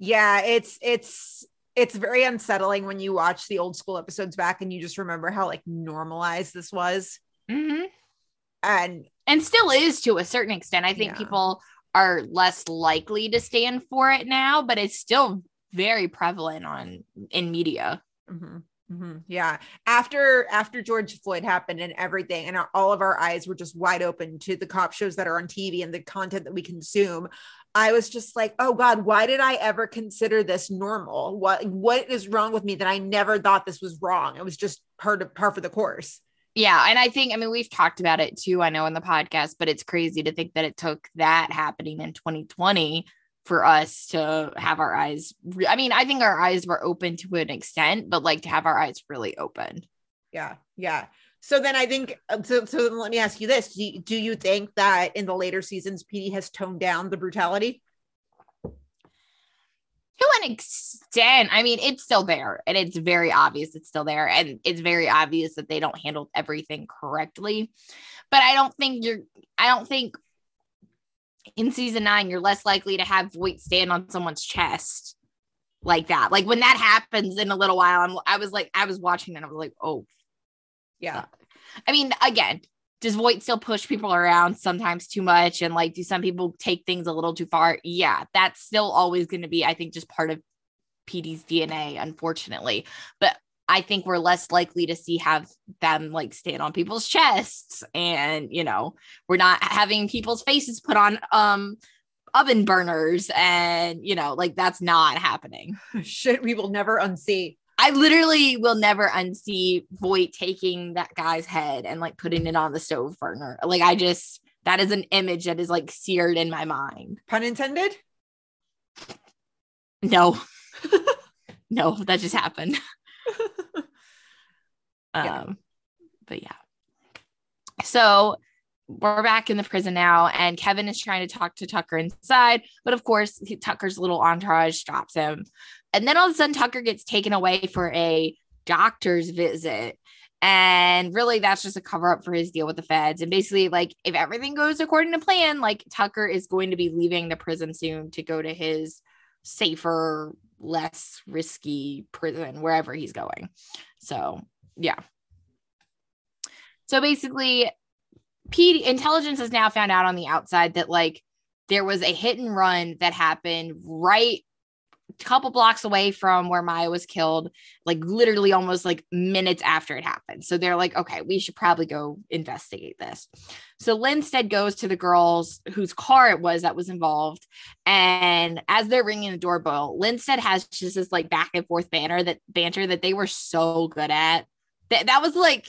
yeah, it's it's it's very unsettling when you watch the old school episodes back and you just remember how like normalized this was. Mm-hmm. And and still is to a certain extent. I think Yeah. people are less likely to stand for it now, but it's still very prevalent on in media. Mhm, mhm, yeah, after after George Floyd happened and everything, and all of our eyes were just wide open to the cop shows that are on TV and the content that we consume. I was just like, oh God, why did I ever consider this normal? What what is wrong with me that I never thought this was wrong? It was just part of par for the course. Yeah, and I think I mean we've talked about it too. I know in the podcast, but it's crazy to think that it took that happening in 2020 for us to have our eyes. Re- I mean, I think our eyes were open to an extent, but like to have our eyes really open. Yeah, yeah. So then I think uh, so. So let me ask you this: Do you, do you think that in the later seasons, PD has toned down the brutality? to an extent i mean it's still there and it's very obvious it's still there and it's very obvious that they don't handle everything correctly but i don't think you're i don't think in season nine you're less likely to have voight stand on someone's chest like that like when that happens in a little while i'm i was like i was watching and i was like oh Yeah, I mean, again, does Voight still push people around sometimes too much? And like, do some people take things a little too far? Yeah, that's still always going to be, I think, just part of PD's DNA, unfortunately. But I think we're less likely to see have them like stand on people's chests and, you know, we're not having people's faces put on um oven burners and, you know, like that's not happening. shit, we will never unsee. I literally will never unsee Voight taking that guy's head and like putting it on the stove burner. Like I just that is an image that is like seared in my mind. Pun intended. No. no, that just happened. Yeah. um but yeah. So we're back in the prison now, and Kevin is trying to talk to Tucker inside, but of course, he, Tucker's little entourage stops him. And then all of a sudden, Tucker gets taken away for a doctor's visit. And really, that's just a cover up for his deal with the feds. And basically, like, if everything goes according to plan, like, Tucker is going to be leaving the prison soon to go to his safer, less risky prison, wherever he's going. So, yeah. So basically, PD intelligence has now found out on the outside that like there was a hit and run that happened right a couple blocks away from where Maya was killed, like literally almost like minutes after it happened. So they're like, okay, we should probably go investigate this. So Linstead goes to the girls whose car it was that was involved. And as they're ringing the doorbell, Linstead has just this like back and forth banner that banter that they were so good at. That that was like,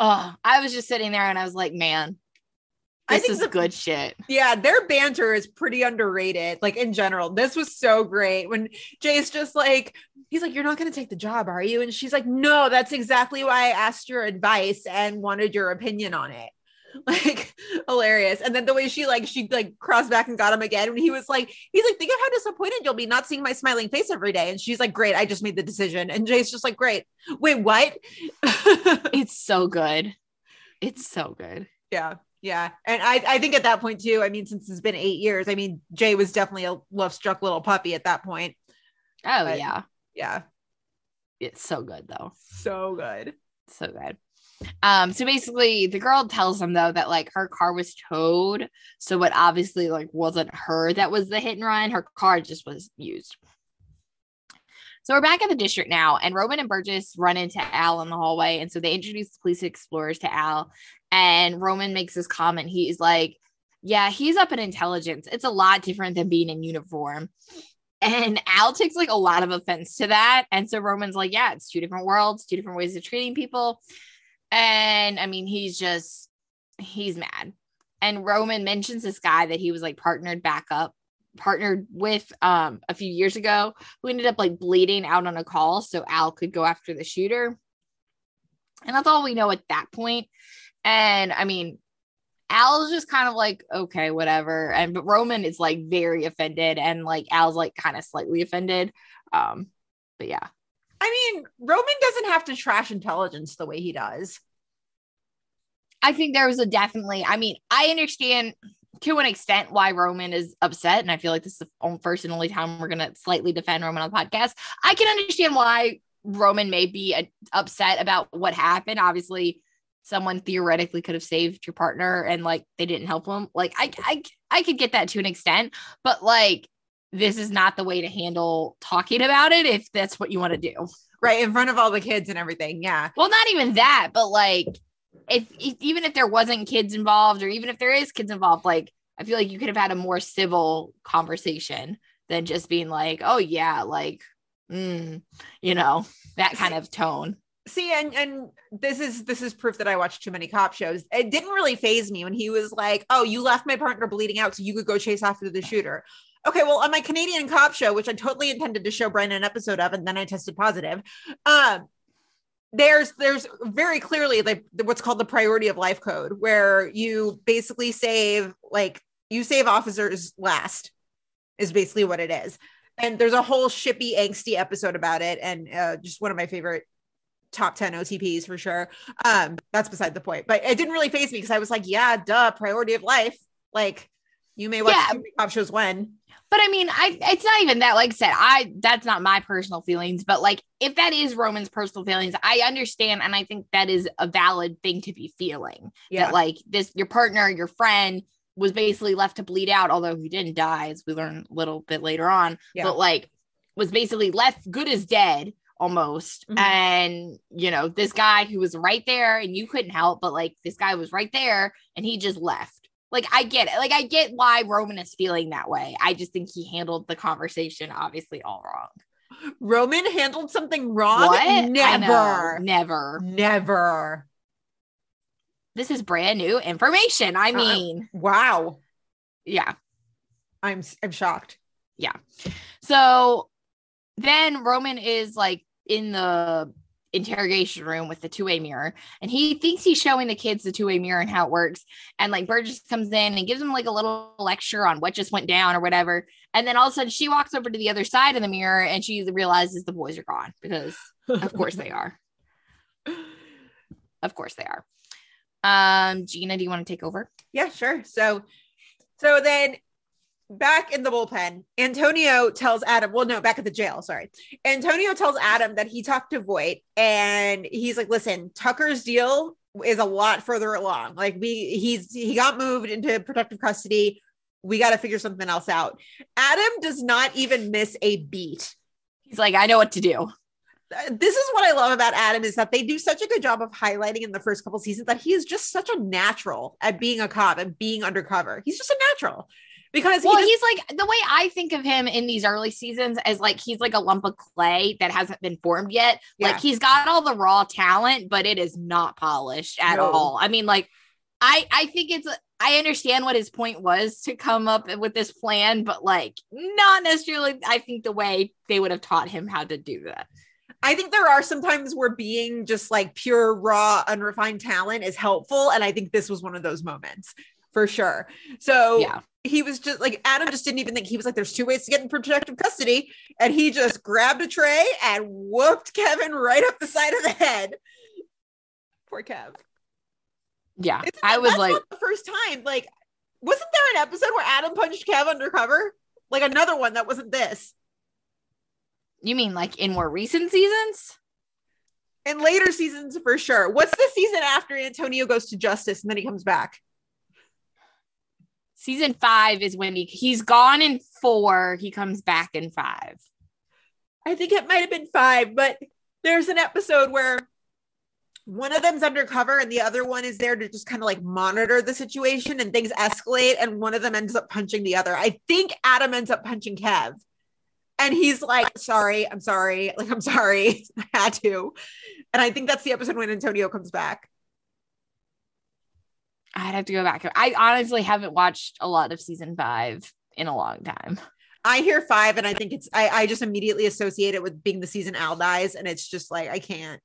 oh, I was just sitting there and I was like, man, I this think is the- good shit. Yeah, their banter is pretty underrated. Like in general, this was so great when Jay's just like, he's like, You're not going to take the job, are you? And she's like, No, that's exactly why I asked your advice and wanted your opinion on it. Like hilarious. And then the way she like, she like crossed back and got him again. And he was like, He's like, Think of how disappointed you'll be not seeing my smiling face every day. And she's like, Great, I just made the decision. And Jay's just like, Great. Wait, what? It's so good. It's so good. Yeah. Yeah. And I, I think at that point too, I mean, since it's been eight years, I mean, Jay was definitely a love struck little puppy at that point. Oh But- yeah. Yeah. It's so good though. So good. So good. Um, so basically the girl tells them though that like her car was towed. So it obviously like wasn't her that was the hit and run. Her car just was used. So we're back at the district now, and Roman and Burgess run into Al in the hallway. And so they introduce the police explorers to Al. And Roman makes this comment. He's like, Yeah, he's up in intelligence. It's a lot different than being in uniform. And Al takes like a lot of offense to that. And so Roman's like, Yeah, it's two different worlds, two different ways of treating people. And I mean, he's just, he's mad. and Roman mentions this guy that he was like partnered back up, partnered with um a few years ago, who ended up like bleeding out on a call so Al could go after the shooter. And that's all we know at that point. And I mean, Al's just kind of like, okay, whatever. And but Roman is like very offended and like Al's like kind of slightly offended. Um, but yeah. I mean, Roman doesn't have to trash intelligence the way he does. I think there was a definitely, I mean, I understand to an extent why Roman is upset. And I feel like this is the first and only time we're going to slightly defend Roman on the podcast. I can understand why Roman may be a, upset about what happened. Obviously, someone theoretically could have saved your partner and like they didn't help him. Like I I I could get that to an extent, but like this is not the way to handle talking about it if that's what you want to do. Right in front of all the kids and everything. Yeah. Well, not even that, but like if, if even if there wasn't kids involved or even if there is kids involved, like I feel like you could have had a more civil conversation than just being like, "Oh yeah, like mm, you know, that kind of tone." see and and this is this is proof that i watched too many cop shows it didn't really faze me when he was like oh you left my partner bleeding out so you could go chase after the shooter okay well on my canadian cop show which i totally intended to show brian an episode of and then i tested positive um there's there's very clearly like what's called the priority of life code where you basically save like you save officers last is basically what it is and there's a whole shippy angsty episode about it and uh, just one of my favorite top 10 OTPs for sure. Um, that's beside the point. But it didn't really faze me because I was like, yeah, duh, priority of life. Like you may watch yeah. cop shows when. But I mean, I it's not even that. Like I said, I that's not my personal feelings. But like, if that is Roman's personal feelings, I understand, and I think that is a valid thing to be feeling. Yeah. That like this, your partner, your friend was basically left to bleed out, although he didn't die, as we learn a little bit later on. Yeah. But like, was basically left good as dead almost. Mm-hmm. And, you know, this guy who was right there and you couldn't help, but like this guy was right there and he just left. Like, I get it. Like, I get why Roman is feeling that way. I just think he handled the conversation obviously all wrong. Roman handled something wrong? What? Never. Never. Never. This is brand new information. I uh, mean, uh, wow. Yeah. I'm I'm shocked. Yeah. So then Roman is like in the interrogation room with the two-way mirror and he thinks he's showing the kids the two-way mirror and how it works and like Burgess comes in and gives him like a little lecture on what just went down or whatever and then all of a sudden she walks over to the other side of the mirror and she realizes the boys are gone because of course they are. Of course they are. Um Gina do you want to take over? Yeah sure. So so then back in the bullpen, Antonio tells Adam, well, no, back at the jail, sorry. Antonio tells Adam that he talked to Voight and he's like, listen, Tucker's deal is a lot further along. Like we he's he got moved into protective custody. We got to figure something else out. Adam does not even miss a beat. He's like, I know what to do. This is what I love about Adam is that they do such a good job of highlighting in the first couple seasons that he is just such a natural at being a cop and being undercover. He's just a natural because well, he he's like the way I think of him in these early seasons as like he's like a lump of clay that hasn't been formed yet. Yeah. Like he's got all the raw talent, but it is not polished at no. all. I mean, like I I think it's I understand what his point was to come up with this plan, but like not necessarily. I think the way they would have taught him how to do that. I think there are some times where being just like pure, raw, unrefined talent is helpful. And I think this was one of those moments for sure. So yeah. He was just like Adam just didn't even think he was like, there's two ways to get in protective custody. And he just grabbed a tray and whooped Kevin right up the side of the head. Poor Kev. Yeah. I was like the first time. Like, wasn't there an episode where Adam punched Kev undercover? Like another one that wasn't this. You mean like in more recent seasons? In later seasons for sure. What's the season after Antonio goes to justice and then he comes back? Season five is when he he's gone in four. He comes back in five. I think it might have been five, but there's an episode where one of them's undercover and the other one is there to just kind of like monitor the situation and things escalate and one of them ends up punching the other. I think Adam ends up punching Kev. And he's like, sorry, I'm sorry. Like, I'm sorry. I had to. And I think that's the episode when Antonio comes back. I'd have to go back. I honestly haven't watched a lot of season five in a long time. I hear five, and I think it's I, I just immediately associate it with being the season Al dies, and it's just like I can't,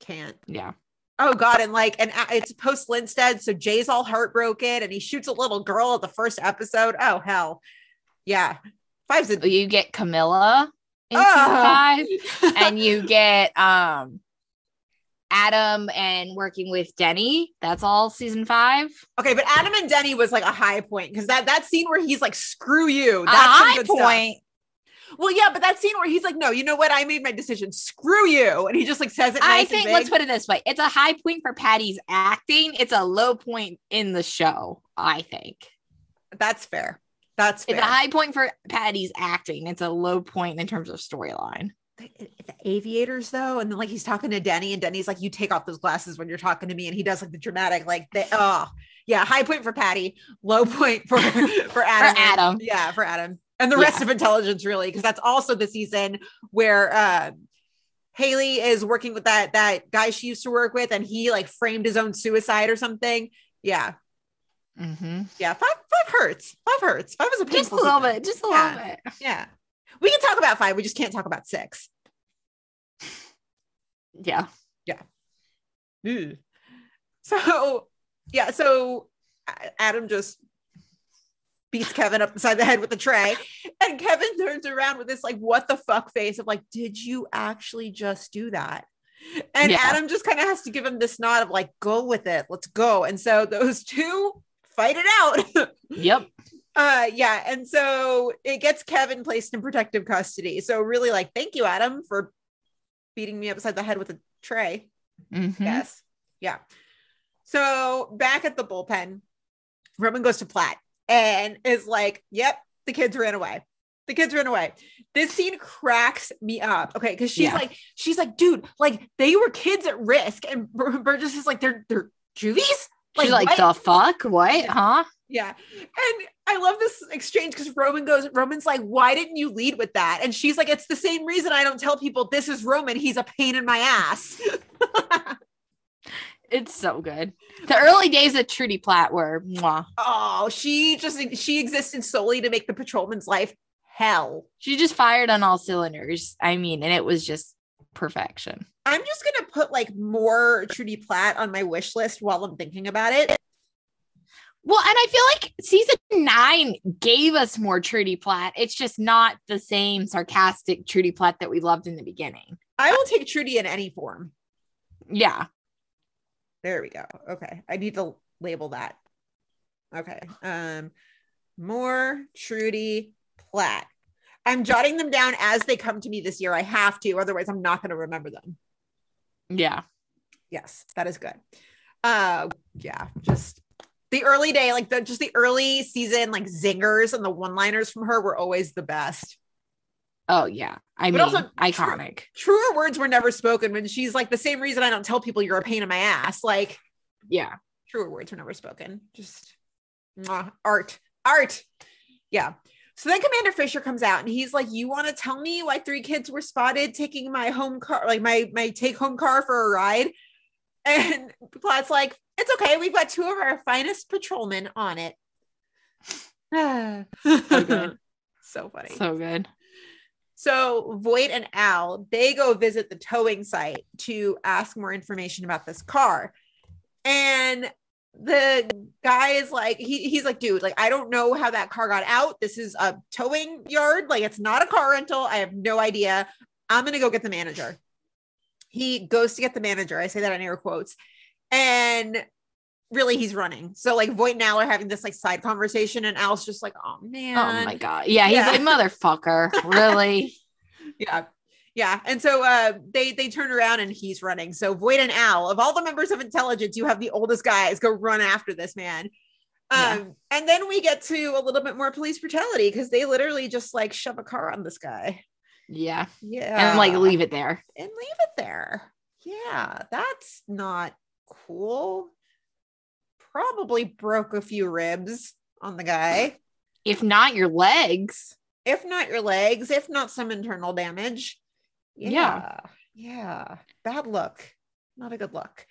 can't. Yeah. Oh God, and like, and it's post Linstead, so Jay's all heartbroken, and he shoots a little girl at the first episode. Oh hell, yeah. Five's a You get Camilla in season five, and you get um Adam and working with Denny. That's all season five. okay, but Adam and Denny was like a high point because that that scene where he's like, "Screw you," A that's some high good stuff. point. Well, yeah, but that scene where he's like, "No, you know what? I made my decision. Screw you," and he just like says it. Nice I think let's put it this way: it's a high point for Patty's acting. It's a low point in the show. I think that's fair. That's fair. it's a high point for Patty's acting. It's a low point in terms of storyline. The, the aviators though and then like he's talking to denny and denny's like you take off those glasses when you're talking to me and he does like the dramatic like they oh yeah high point for patty low point for for adam for Adam. yeah for adam and the rest Yeah. of intelligence really because that's also the season where uh haley is working with that that guy she used to work with and he like framed his own suicide or something yeah Mm-hmm. yeah five five hurts five hurts five is a Just a little season. bit. Just a Yeah. little bit. yeah we can talk about five we just can't talk about six Yeah. Ew. Mm. So yeah, so Adam just beats Kevin up beside the head with a tray, and Kevin turns around with this like what the fuck face of like, did you actually just do that? And Yeah. Adam just kind of has to give him this nod of like, go with it, let's go. And so those two fight it out. Yep. Uh yeah, and so it gets Kevin placed in protective custody. So really like, thank you, Adam, for beating me upside the head with a tray. Mhm. Yes. Yeah. So back at the bullpen, Roman goes to Platt and is like, yep, the kids ran away. The kids ran away. This scene cracks me up. Okay. Cause she's Yeah. like, she's like, dude, like they were kids at risk. And Burgess is like, they're, they're juvies. She's like, what? the fuck? What? Huh? Yeah. And I love this exchange because Roman goes, Roman's like, why didn't you lead with that? And she's like, it's the same reason I don't tell people this is Roman. He's a pain in my ass. It's so good. The early days of Trudy Platt were mwah. Oh, she just she existed solely to make the patrolman's life hell. She just fired on all cylinders. I mean, and it was just perfection. I'm just gonna put like more Trudy Platt on my wish list while I'm thinking about it. Well, and I feel like season nine gave us more Trudy Platt. It's just not the same sarcastic Trudy Platt that we loved in the beginning. I will take Trudy in any form. Yeah. There we go. Okay. I need to label that. Okay. Um more Trudy Platt. I'm jotting them down as they come to me this year. I have to, otherwise I'm not going to remember them. Yeah. Yes, that is good. Uh yeah, just the early day, like the just the early season, like zingers and the one-liners from her were always the best. Oh, yeah. I But mean, also iconic. Truer words were never spoken when she's like the same reason I don't tell people you're a pain in my ass. Like Yeah. truer words were never spoken. Just mwah, art, art. Yeah. So then Commander Fisher comes out and he's like, "You want to tell me why three kids were spotted taking my home car, like my my take home car for a ride?" And Platt's like, "It's okay. We've got two of our finest patrolmen on it." so so funny. So good. So Voight and Al, they go visit the towing site to ask more information about this car. And the guy is like, he, he's like, dude, like, I don't know how that car got out. This is a towing yard. Like, it's not a car rental. I have no idea. I'm to go get the manager. He goes to get the manager. I say that in air quotes. And really, he's running. So, like, Voight and Al are having this like side conversation, and Al's just like, oh man. Oh my God. Yeah. He's Yeah. like, motherfucker. Really? yeah yeah and so uh they they turn around and he's running so voight and al of all the members of intelligence you have the oldest guys go run after this man um Yeah. and then we get to a little bit more police brutality because they literally just like shove a car on this guy yeah. yeah And like leave it there. and leave it there yeah that's not cool probably broke a few ribs on the guy If not your legs. if not your legs, if not some internal damage. Yeah. Yeah. Bad look. Not a good look.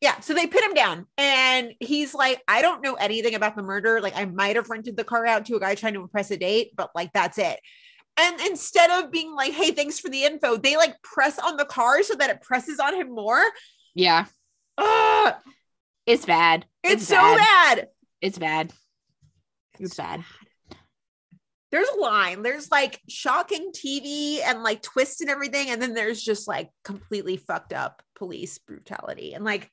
yeah, so they pin him down and he's like, I don't know anything about the murder. Like, I might have rented the car out to a guy trying to impress a date, but like, that's it. And instead of being like, hey, thanks for the info, they like press on the car so that it presses on him more. Yeah. Ugh, It's bad. it's, so bad. It's bad. It's bad. There's a line, there's like shocking TV and like twists and everything. And then there's just like completely fucked up police brutality. And like,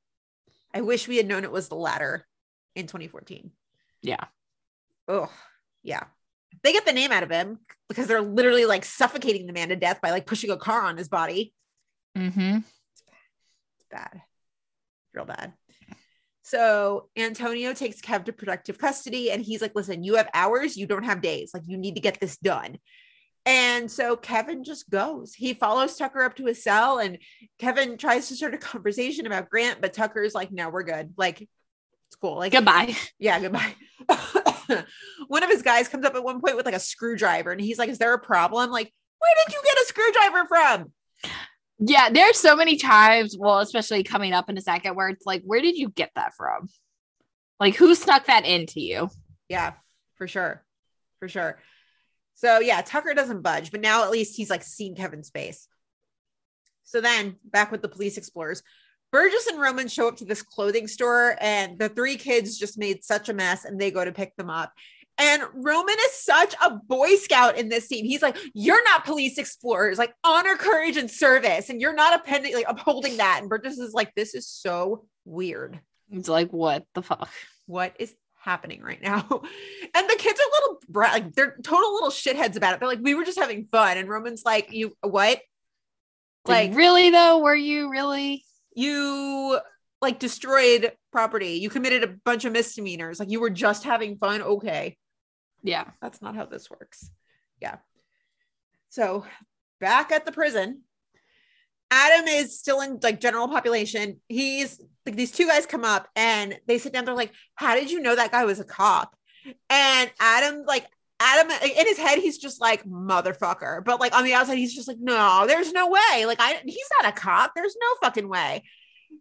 I wish we had known it was the latter in 2014. Yeah. Oh, yeah. They get the name out of him because they're literally like suffocating the man to death by like pushing a car on his body. Mm-hmm. It's bad, real bad. So Antonio takes Kev to protective custody and he's like, listen, you have hours, you don't have days. Like, you need to get this done. And so Kevin just goes. He follows Tucker up to his cell and Kevin tries to start a conversation about Grant, but Tucker's like, no, we're good. Like, it's cool. Like, Goodbye. yeah, goodbye. One of his guys comes up at one point with like a screwdriver and he's like, Is there a problem? Like, where did you get a screwdriver from? Yeah, there's so many times, well, especially coming up in a second, where it's like, where did you get that from? Like, who snuck that into you? Yeah, for sure. For sure. So yeah, Tucker doesn't budge, but now at least he's like seen Kevin's face. So then back with the police explorers, Burgess and Roman show up to this clothing store, and the three kids just made such a mess and they go to pick them up. And Roman is such a boy scout in this scene. He's like, You're not police explorers, like honor, courage, and service. And you're not appending, like upholding that. And Burgess is like, This is so weird. It's like, what the fuck? What is happening right now? And the kids are little brat, like they're total little shitheads about it. They're like, We were just having fun. And Roman's like, You what? Like, Like, really though? Were you really? you like destroyed property. You committed a bunch of misdemeanors. Like you were just having fun. Okay. Yeah. That's not how this works. Yeah. So back at the prison, Adam is still in like general population. He's like these two guys come up and they sit down. They're like, How did you know that guy was a cop? And Adam, like, Adam in his head, he's just like motherfucker. But like on the outside, he's just like, no, there's no way. Like, I he's not a cop. There's no fucking way.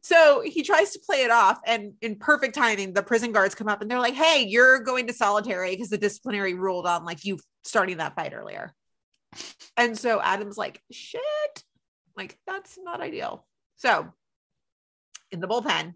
So he tries to play it off, and in perfect timing, the prison guards come up and they're like, "Hey, you're going to solitary because the disciplinary ruled on like you starting that fight earlier." And so Adam's like, "Shit, like that's not ideal." So in the bullpen,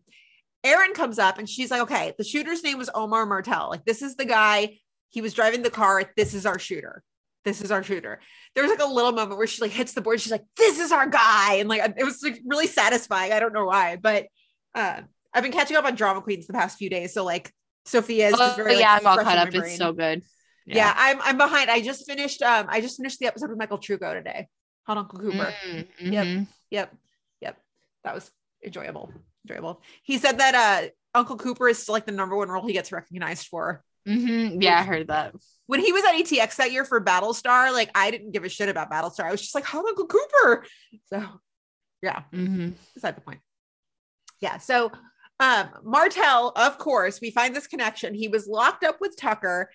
Erin comes up and she's like, "Okay, the shooter's name was Omar Martel. Like this is the guy. He was driving the car. This is our shooter." This is our shooter. There was like a little moment where she like hits the board. She's like, "This is our guy," and like it was like really satisfying. I don't know why, but uh, I've been catching up on drama queens the past few days. So like Sophia is Oh, very like, yeah, I'm all caught up. It's so good. yeah. I'm I'm behind. I just finished um I just finished the episode with Michael Trucco today on Uncle Cooper. Mm, Yep. mhm. Yep, yep, that was enjoyable. Enjoyable. He said that uh Uncle Cooper is still like the number one role he gets recognized for. Mhm. Yeah, I heard that. When he was at ATX that year for Battlestar, like I didn't give a shit about Battlestar. I was just like, how Uncle Cooper? So yeah, hmm beside the point. Yeah. So um Martell, of course, we find this connection. He was locked up with Tucker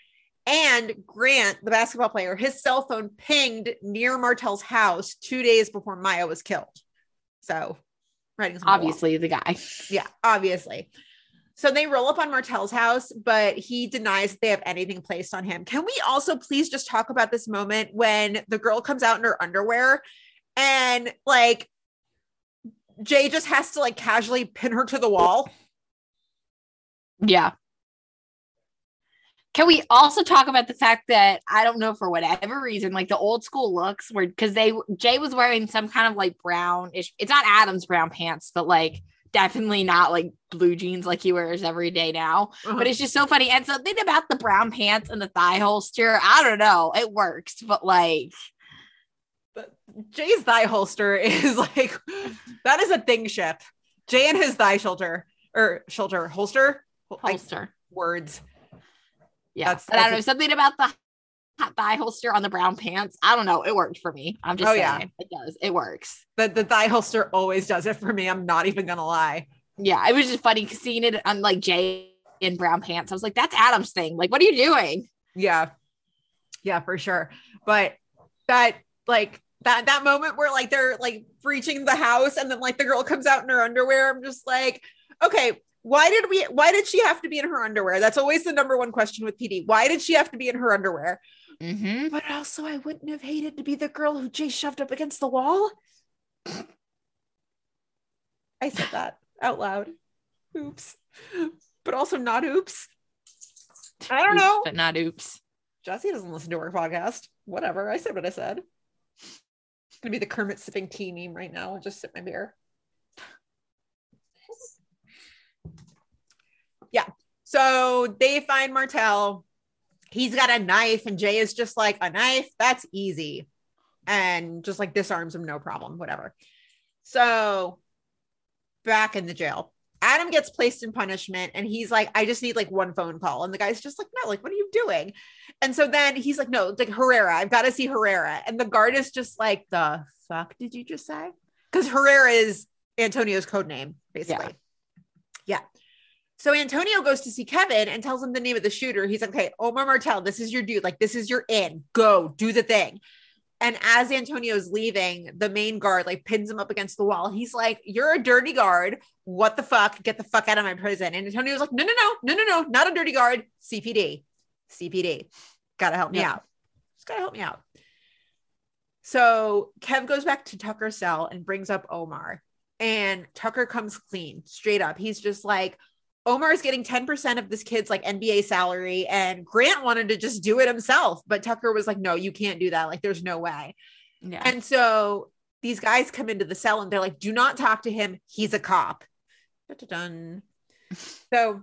and Grant, the basketball player, his cell phone pinged near Martell's house two days before Maya was killed. So writing. Obviously, the guy. Yeah, obviously. So they roll up on Martell's house, but he denies that they have anything placed on him. Can we also please just talk about this moment when the girl comes out in her underwear and like Jay just has to like casually pin her to the wall? Yeah. Can we also talk about the fact that I don't know for whatever reason, like the old school looks were because they Jay was wearing some kind of like brownish. It's not Adam's brown pants, but like definitely not like blue jeans like he wears every day now. Uh-huh. But it's just so funny. And something about the brown pants and the thigh holster, I don't know, it works, but like Jay's thigh holster is like that is a thing ship. Jay and his thigh shoulder or shoulder holster I- holster. words. Yeah, That's- but I don't know something about the thigh holster on the brown pants. I don't know. It worked for me. I'm just Oh, saying yeah. it does. It works. The the thigh holster always does it for me. I'm not even gonna lie. Yeah, it was just funny seeing it on like Jay in brown pants. I was like, that's Adam's thing. Like, what are you doing? Yeah. Yeah, for sure. But that like that that moment where like they're like breaching the house and then like the girl comes out in her underwear, I'm just like, Okay, why did we why did she have to be in her underwear? That's always the number one question with PD. Why did she have to be in her underwear? Mm-hmm. But also I wouldn't have hated to be the girl who Jay shoved up against the wall. I said that out loud. Oops. But also not oops. I don't know. But not oops. Jesse doesn't listen to our podcast. Whatever. I said what I said. It's gonna be the Kermit sipping tea meme right now. I'll just sip my beer. Yeah. So they find Martell. He's got a knife, and Jay is just like, a knife, that's easy. And just like disarms him, no problem, whatever. So back in the jail. Adam gets placed in punishment and he's like, I just need like one phone call. And the guy's just like, No, like, what are you doing? And so then he's like, No, like Herrera, I've got to see Herrera. And the guard is just like, The fuck did you just say? Because Herrera is Antonio's code name, basically. Yeah. So Antonio goes to see Kevin and tells him the name of the shooter. He's like, Okay, Omar Martel, this is your dude. Like, this is your in. Go do the thing. And as Antonio's leaving, the main guard like pins him up against the wall. He's like, You're a dirty guard. What the fuck? Get the fuck out of my prison. And Antonio's like, No, no, no, no, no, no, not a dirty guard. CPD. CPD. Gotta help me Yeah. out. Just gotta help me out. So Kev goes back to Tucker's cell and brings up Omar. And Tucker comes clean, straight up. He's just like, Omar is getting 10% of this kid's like NBA salary, and Grant wanted to just do it himself. But Tucker was like, no, you can't do that. Like, there's no way. Yeah. And so these guys come into the cell and they're like, do not talk to him. He's a cop. Dun-dun-dun. So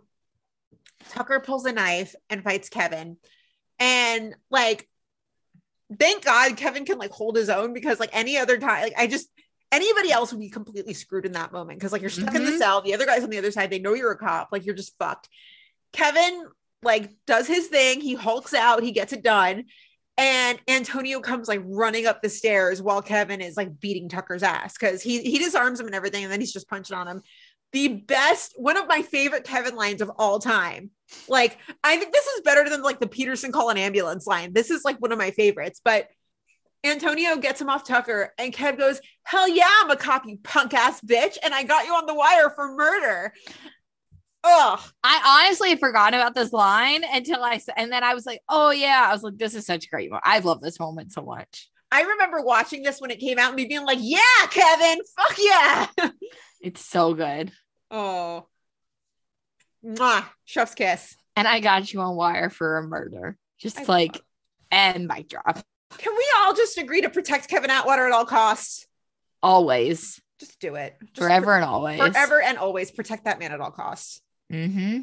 Tucker pulls a knife and fights Kevin. And like, thank God Kevin can like hold his own because like any other time, like I just anybody else would be completely screwed in that moment because like you're stuck in the Mhm. cell. The other guys on the other side, they know you're a cop. Like you're just fucked. Kevin like does his thing. He hulks out. He gets it done. And Antonio comes like running up the stairs while Kevin is like beating Tucker's ass because he he disarms him and everything, and then he's just punching on him. The best, one of my favorite Kevin lines of all time. Like, I think this is better than like the Peterson call an ambulance line. This is like one of my favorites. But Antonio gets him off Tucker, and Kev goes, Hell yeah, I'm a cop, you punk ass bitch. And I got you on the wire for murder. Ugh. I honestly had forgotten about this line until I said, and then I was like, oh yeah. I was like, this is such a great moment. I love this moment so much. I remember watching this when it came out and me being like, Yeah, Kevin, fuck yeah. It's so good. Oh. Mwah. Chef's kiss. And I got you on wire for a murder. Just I like, and mic drop. Can we all just agree to protect Kevin Atwater at all costs? Always. Just do it. Just Forever and always. Forever and always protect that man at all costs. Mm-hmm.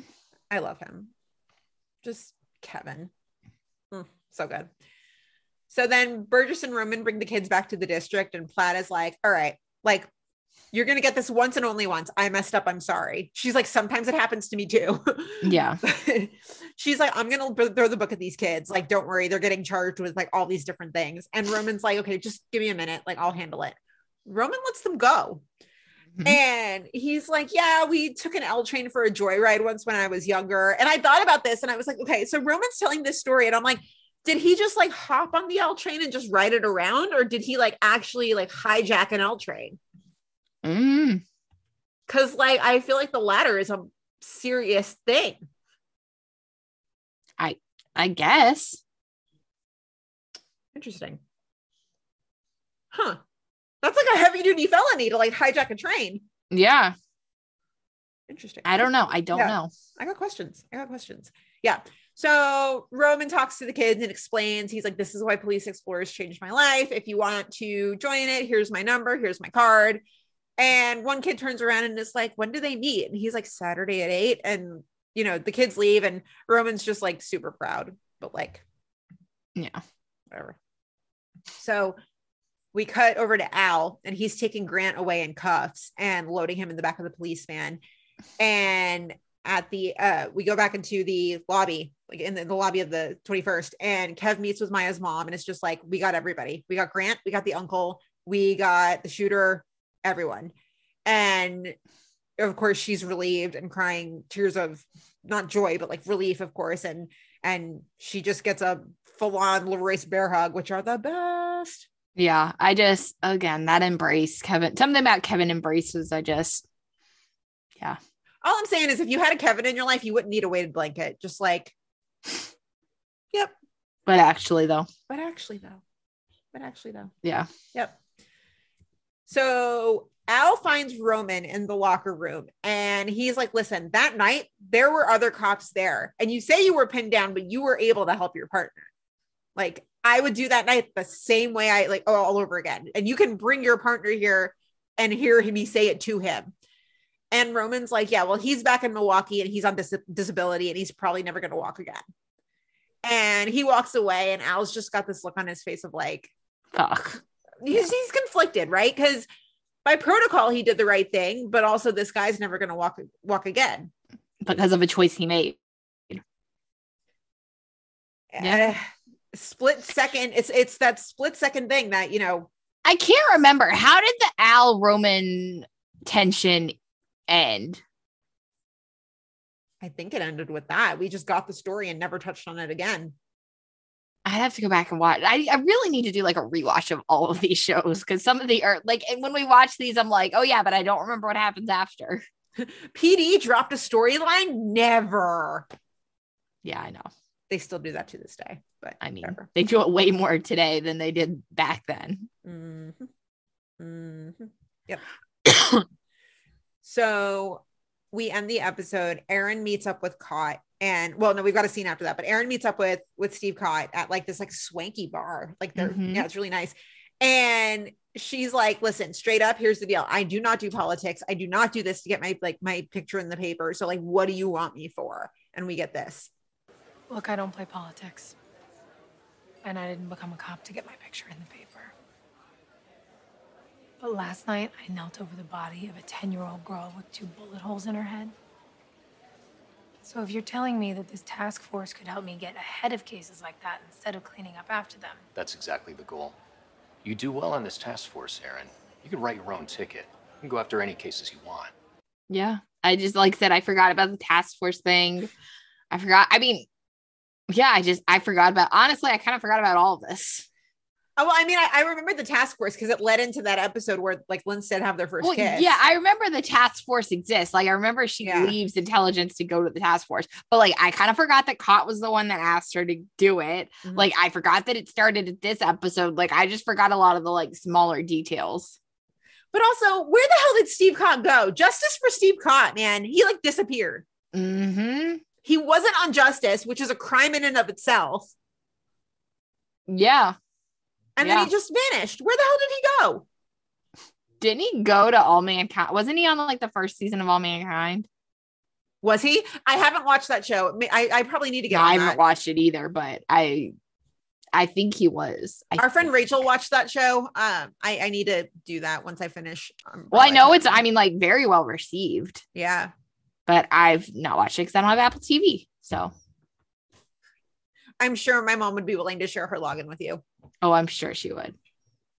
I love him. Just Kevin. Mm, so good. So then Burgess and Roman bring the kids back to the district, and Platt is like, All right, like, you're going to get this once and only once. I messed up. I'm sorry. She's like, Sometimes it happens to me too. Yeah. She's like, I'm going to throw the book at these kids. Like, don't worry. They're getting charged with like all these different things. And Roman's like, Okay, just give me a minute. Like, I'll handle it. Roman lets them go. Mhm. And he's like, Yeah, we took an L train for a joyride once when I was younger. And I thought about this and I was like, Okay, so Roman's telling this story. And I'm like, Did he just like hop on the L train and just ride it around? Or did he like actually like hijack an L train? Mm. Cause like I feel like the latter is a serious thing. I I guess. Interesting. Huh. That's like a heavy duty felony to like hijack a train. Yeah. Interesting. I don't know. I don't Yeah. know. I got questions. I got questions. Yeah. So Roman talks to the kids and explains he's like, This is why Police Explorers changed my life. If you want to join it, here's my number, here's my card. And one kid turns around and is like, When do they meet? And he's like, Saturday at eight. And, you know, the kids leave and Roman's just like super proud, but like, Yeah. whatever. So we cut over to Al and he's taking Grant away in cuffs and loading him in the back of the police van. And at the uh we go back into the lobby, like in the, the lobby of the 21st, and Kev meets with Maya's mom, and it's just like we got everybody. We got Grant, we got the uncle, we got the shooter, everyone. And of course she's relieved and crying tears of not joy, but like relief, of course. And and she just gets a full-on LaRoyce bear hug, which are the best. Yeah. I just, again, that embrace, Kevin, something about Kevin embraces. I just, yeah All I'm saying is, if you had a Kevin in your life, you wouldn't need a weighted blanket. Just like, yep. But actually, though, But actually, though, but actually, though, yeah. yep. So Al finds Roman in the locker room and he's like, listen, that night there were other cops there. And you say you were pinned down, but you were able to help your partner. Like, I would do that night the same way I like oh, all over again. And you can bring your partner here and hear me say it to him. And Roman's like, yeah, well, he's back in Milwaukee and he's on dis- disability and he's probably never going to walk again. And he walks away, and Al's just got this look on his face of like, Fuck. He's, he's conflicted, right? Because by protocol, he did the right thing, but also this guy's never going to walk walk again. Because of a choice he made. Yeah. Eh, split second. It's it's that split second thing that you know. I can't remember. How did the Al Roman tension end? I think it ended with that. We just got the story and never touched on it again. I'd have to go back and watch. I, I really need to do like a rewatch of all of these shows because some of the are like, and when we watch these, I'm like, oh yeah, but I don't remember what happens after. PD dropped a storyline. Never. Yeah, I know. They still do that to this day. But I mean, whatever. they do it way more today than they did back then. Mhm. Mhm. Yep. so we end the episode. Erin meets up with Kot, and well, no, we've got a scene after that. But Erin meets up with with Steve Kot at like this like swanky bar. Like they're Mhm. yeah, it's really nice. And she's like, "Listen, straight up, here's the deal. I do not do politics. I do not do this to get my like my picture in the paper. So like, what do you want me for?" And we get this. Look, I don't play politics. And I didn't become a cop to get my picture in the paper. But last night, I knelt over the body of a 10 year old girl with two bullet holes in her head. So if you're telling me that this task force could help me get ahead of cases like that instead of cleaning up after them, That's exactly the goal. You do well on this task force, Erin. You can write your own ticket. You can go after any cases you want. Yeah. I just like I said, I forgot about the task force thing. I forgot. I mean, yeah, I just I forgot about honestly, I kind of forgot about all of this. Oh, well, I mean, I, I remember the task force because it led into that episode where like Linstead have their first Well, kiss. yeah, I remember the task force exists. Like I remember she Yeah. leaves intelligence to go to the task force, but like I kind of forgot that Kot was the one that asked her to do it. Mhm. Like I forgot that it started at this episode. Like I just forgot a lot of the like smaller details. But also, where the hell did Steve Kot go? Justice for Steve Kot, man. He like disappeared. hmm He wasn't on justice, which is a crime in and of itself. Yeah. And Yeah. then he just vanished. Where the hell did he go? Didn't he go to All Mankind? Wasn't he on like the first season of All Mankind? Was he? I haven't watched that show. I, I probably need to get on I haven't that. watched it either, but I I think he was. I Our friend. Rachel watched that show. Um, I, I need to do that once I finish. um, Well, I know it's I mean like very well received, yeah. but I've not watched it because I don't have Apple TV. So I'm sure my mom would be willing to share her login with you. Oh, I'm sure she would.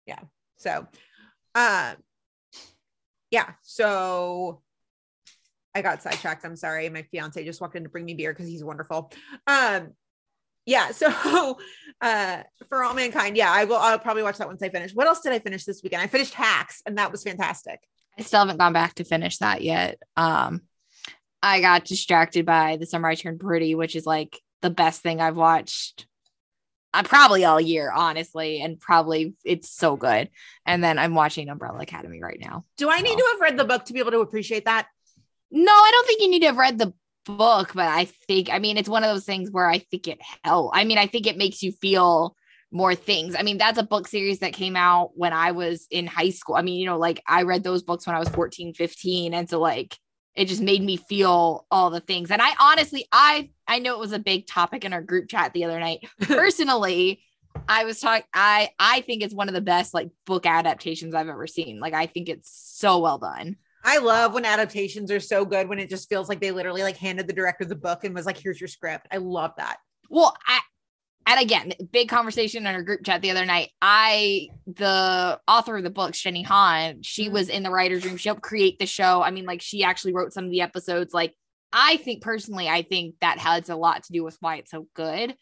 Yeah. So, um, yeah. So I got sidetracked. I'm sorry. My fiance just walked in to bring me beer because he's wonderful. Um, yeah. So, uh, for all mankind, yeah, I will. I'll probably watch that once I finish. What else did I finish this weekend? I finished Hacks, and that was fantastic. I still haven't gone back to finish that yet. Um, I got distracted by The Summer I Turned Pretty, which is like the best thing I've watched. Uh, probably all year, honestly, and probably it's so good. And then I'm watching Umbrella Academy right now. Do I need to have read the book to be able to appreciate that? No, I don't think you need to have read the book, but I think, I mean, it's one of those things where I think it helps. I mean, I think it makes you feel more things. I mean, that's a book series that came out when I was in high school. I mean, you know, like I read those books when I was 14, 15. And so, like, it just made me feel all the things. And I honestly, I, I know it was a big topic in our group chat the other night. Personally, I was talking, I, I think it's one of the best like book adaptations I've ever seen. Like, I think it's so well done. I love when adaptations are so good when it just feels like they literally like handed the director the book and was like, "Here's your script." I love that. Well, I, and again, big conversation in our group chat the other night. I, the author of the book, Jenny Han, she Mhm. was in the writer's room. She helped create the show. I mean, like, she actually wrote some of the episodes. Like, I think personally, I think that has a lot to do with why it's so good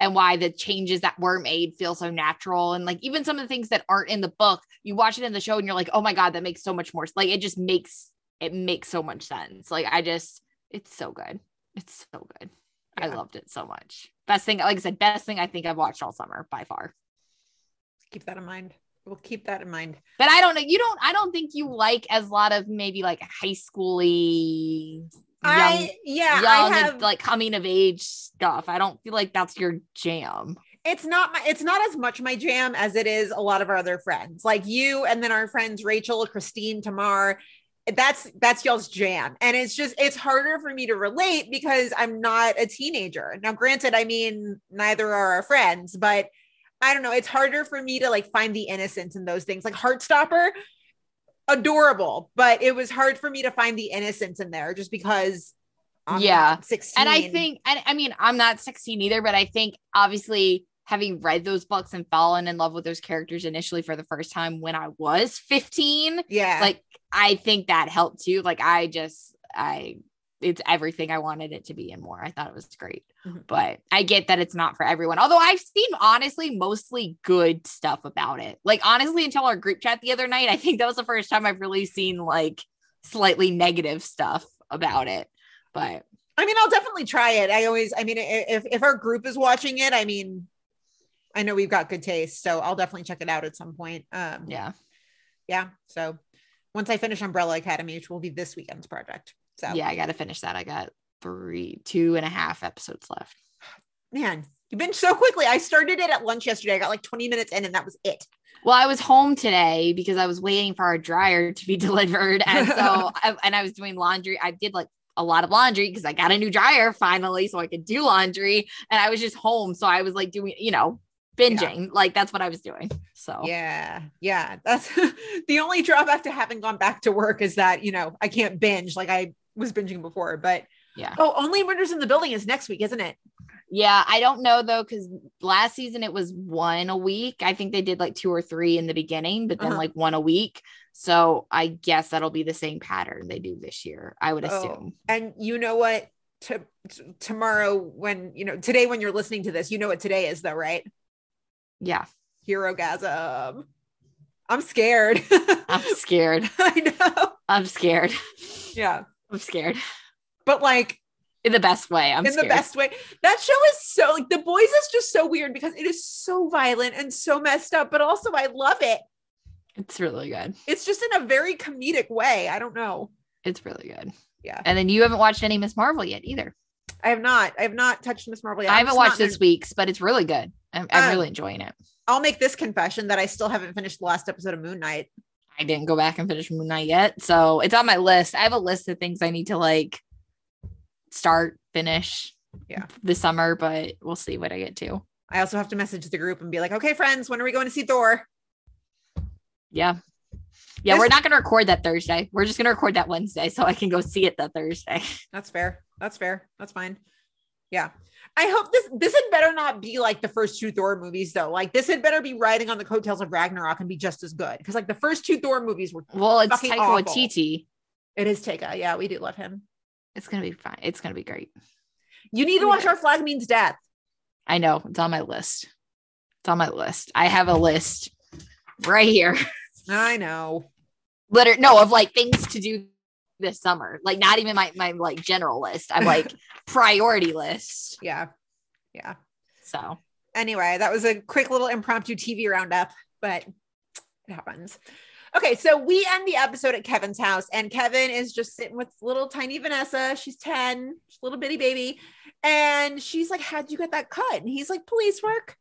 and why the changes that were made feel so natural. And like, even some of the things that aren't in the book, you watch it in the show and you're like, oh my God, that makes so much more. Like, it just makes it makes so much sense. Like I just, it's so good. It's so good. I loved it so much. Best thing, like I said, best thing I think I've watched all summer by far. Keep that in mind. We'll keep that in mind. But I don't know. You don't. I don't think you like as a lot of maybe like high schooly, young, I yeah, young I have like coming of age stuff. I don't feel like that's your jam. it's not my it's not as much my jam as it is a lot of our other friends like you and then our friends rachel christine tamar that's that's y'all's jam. And it's just it's harder for me to relate because i'm not a teenager. Now granted i mean neither are our friends but i don't know. It's harder for me to like find the innocence in those things. Like heartstopper adorable but it was hard for me to find the innocence in there just because I'm Yeah. 16 And I think, and I mean, I'm not 16 either, but I think obviously having read those books and fallen in love with those characters initially for the first time when I was 15, yeah like I think that helped too. Like I just, I, it's everything I wanted it to be and more. I thought it was great, Mhm. but I get that it's not for everyone. Although I've seen honestly mostly good stuff about it. Like honestly, until our group chat the other night, I think that was the first time I've really seen like slightly negative stuff about it. But I mean, I'll definitely try it. I always, I mean, if if our group is watching it, I mean, I know we've got good taste, so I'll definitely check it out at some point. Um, yeah. yeah. So once I finish Umbrella Academy, which will be this weekend's project. So Yeah, I got to finish that. I got three, two and a half episodes left. man, you've been so quickly. I started it at lunch yesterday. I got like 20 minutes in, and that was it. Well, I was home today because I was waiting for our dryer to be delivered, and so I, and I was doing laundry. I did like a lot of laundry because I got a new dryer finally, so I could do laundry. And I was just home, so I was like doing, you know, binging. Like that's what I was doing. So Yeah, yeah. That's the only drawback to having gone back to work is that you know I can't binge like I was binging before. But Yeah. oh, only Murders in the Building is next week, isn't it? Yeah, I don't know though, because last season it was one a week. I think they did like two or three in the beginning, but then Uh-huh. like one a week. So I guess that'll be the same pattern they do this year. I would Oh, assume. And you know what? To, t- tomorrow, when you know today, when you're listening to this, you know what today is, though, right? Yeah, Herogasm. I'm scared. I'm scared. I know. I'm scared. Yeah, I'm scared but like in the best way. I'm in scared. the best way. That show is so like the boys is just so weird because it is so violent and so messed up, but also I love it. It's really good. It's just in a very comedic way. I don't know. It's really good. Yeah. And then you haven't watched any Ms. Marvel yet either. I have not. I have not touched Ms. Marvel yet. I I'm haven't watched this week's, but it's really good. I'm, I'm Um, really enjoying it. I'll make this confession that I still haven't finished the last episode of Moon Knight. I didn't go back and finish Moon Knight yet, so it's on my list. I have a list of things I need to like start, finish, Yeah. this summer, but we'll see what I get to. I also have to message the group and be like, okay, friends, when are we going to see Thor? Yeah, yeah, This- we're not gonna record that Thursday. We're just gonna record that Wednesday, so I can go see it that Thursday. That's fair. That's fair. That's fine. Yeah. I hope this this had better not be like the first two Thor movies though. Like this had better be riding on the coattails of Ragnarok and be just as good. Because like the first two Thor movies were Well, it's Taika awful. Waititi. it is Taika. Yeah, we do love him. It's gonna be fine. It's gonna be great. You need to watch. Our Flag Means Death. I know it's on my list. It's on my list. I have a list right here. I know. Literally, no, of like things to do this summer. Like not even my my like general list. I'm like priority list. Yeah. Yeah. So Anyway, that was a quick little impromptu TV roundup, but it happens. Okay, so we end the episode at Kevin's house, and Kevin is just sitting with little tiny Vanessa. She's 10, she's little bitty baby. And she's like, How'd you get that cut? And he's like, Police work.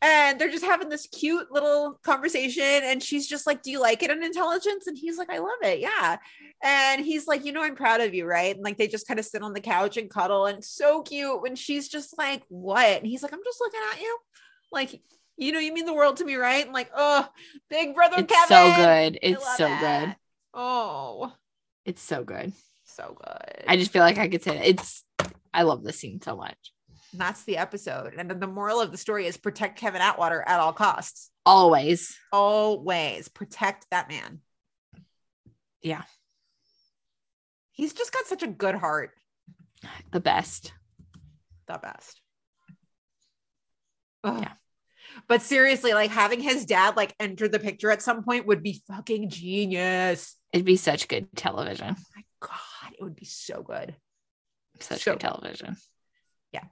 And they're just having this cute little conversation. And she's just like, Do you like it in intelligence? And he's like, I love it. Yeah. And he's like, You know, I'm proud of you. Right. And like, they just kind of sit on the couch and cuddle. And so cute when she's just like, What? And he's like, I'm just looking at you. Like, you know, you mean the world to me, right? And like, oh, big brother it's Kevin. so good. It's so it. good. Oh, It's so good. so good. I just feel like I could say it. it's. I love this scene so much. And that's the episode. And then the moral of the story is protect Kevin Atwater at all costs. Always. Always protect that man. Yeah. He's just got such a good heart. The best. The best. Ugh. Yeah. But seriously, like having his dad like enter the picture at some point would be fucking genius. It'd be such good television. Oh my God, it would be so good. Such So- good television. Yeah.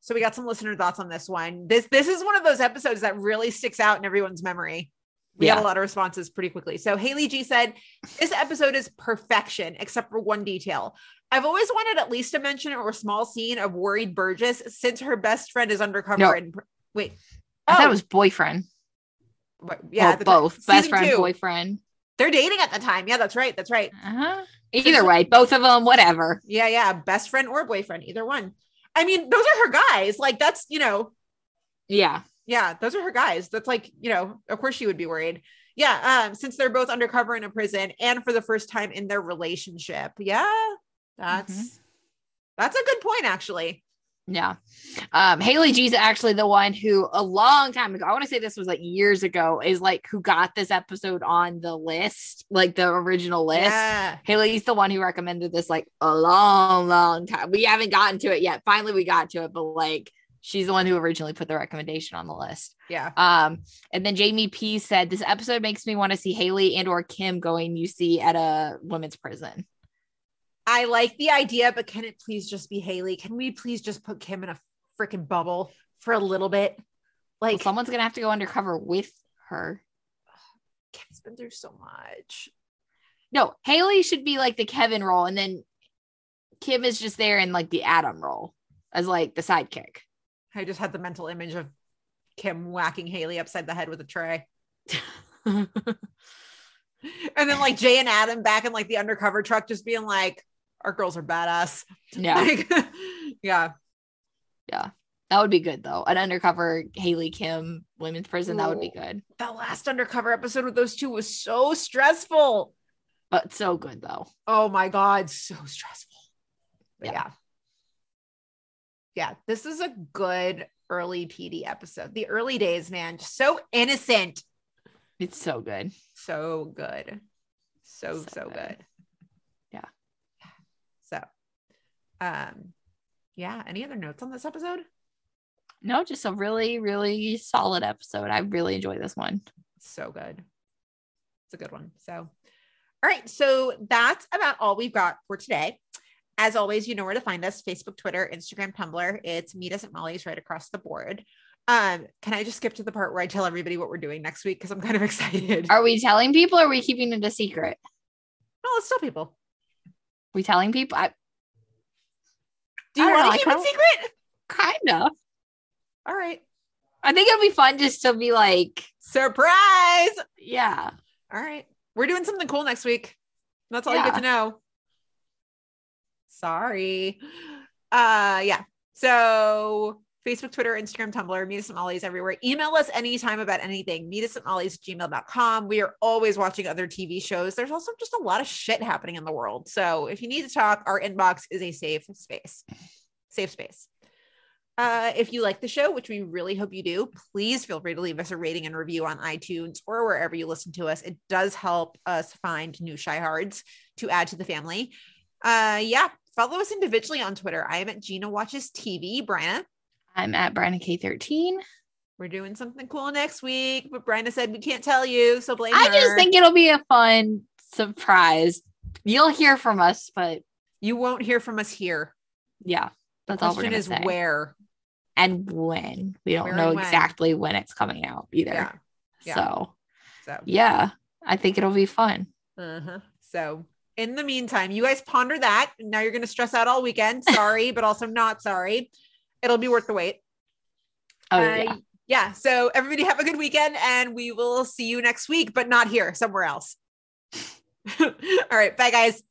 So we got some listener thoughts on this one. This this is one of those episodes that really sticks out in everyone's memory. We had a lot of responses pretty quickly. So Haley G said, "This episode is perfection, except for one detail. I've always wanted at least a mention or a small scene of worried Burgess since her best friend is undercover No. and wait. I thought Oh, it was boyfriend. what- Yeah, yeah, the both best friend, two. boyfriend. They're dating at the time. Yeah, that's right. That's right. Uh-huh. Either way, both of them, whatever. Yeah, yeah, best friend or boyfriend, either one. I mean, those are her guys. Like that's you know, Yeah. Yeah, those are her guys. That's like, you know, of course she would be worried. Yeah, um, since they're both undercover in a prison and for the first time in their relationship. Yeah, that's Mm-hmm. that's a good point, actually. Yeah. Um, Haley G's actually the one who a long time ago, I want to say this was like years ago, is like who got this episode on the list, like the original list. Yeah. Haley's the one who recommended this like a long, long time. We haven't gotten to it yet. Finally, we got to it, but like she's the one who originally put the recommendation on the list. Yeah. Um, and then Jamie P said this episode makes me want to see Haley and or Kim going UC at a women's prison. I like the idea, but can it please just be Haley? Can we please just put Kim in a freaking bubble for a little bit? Well, Like someone's gonna have to go undercover with her. Kim's been through so much. No, Haley should be like the Kevin role, and then Kim is just there in like the Adam role as like the sidekick. I just had the mental image of Kim whacking Haley upside the head with a tray. And then like Jay and Adam back in like the undercover truck, just being like, our girls are badass. yeah, Like, yeah. that would be good though. An undercover Haley Kim women's prison that would be good, The last undercover episode with those two was so stressful. but so good though. Oh my God, so stressful. But Yeah. yeah. Yeah, this is a good early PD episode. The early days, man, just so innocent. It's so good. So good. So, So so, good. good. Yeah. So, um, yeah. Any other notes on this episode? No, just a really, really solid episode. I really enjoy this one. So good. It's a good one. So, all right. So that's about all we've got for today. As always, you know where to find us Facebook, Twitter, Instagram, Tumblr. It's Meet Us at Molly's right across the board. Um, can I just skip to the part where I tell everybody what we're doing next week? Because I'm kind of excited. Are we telling people or are we keeping it a secret? no, let's tell people. we telling people? I Do you I don't know, want to keep it secret? kind of. All right. I think it'll be fun just to be like, Surprise. yeah. All right. We're doing something cool next week. That's all you get to know. Sorry. Uh yeah. So Facebook, Twitter, Instagram, Tumblr, meet us at Molly's everywhere. Email us anytime about anything. Meet us at Molly's gmail.com. We are always watching other TV shows. There's also just a lot of shit happening in the world. So if you need to talk, our inbox is a safe space. Safe space. Uh, if you like the show, which we really hope you do, please feel free to leave us a rating and review on iTunes or wherever you listen to us. It does help us find new Chi-Hards to add to the family. Uh, yeah, follow us individually on Twitter. I am at Gina Watches TV. Bryna, I'm at Brianna K13. we're doing something cool next week, but Bryna said we can't tell you, so blame I her. just think it'll be a fun surprise. You'll hear from us, but you won't hear from us here. yeah, The that's all we're gonna is say. where. and when. We don't Where know when. exactly when it's coming out either. Yeah. yeah. So So yeah, I think it'll be fun. Uh-huh. So in the meantime, you guys ponder that. Now you're gonna stress out all weekend. Sorry, but also not sorry. It'll be worth the wait. Oh Uh, yeah. yeah. So everybody have a good weekend and we will see you next week, but not here, somewhere else. all right. Bye guys.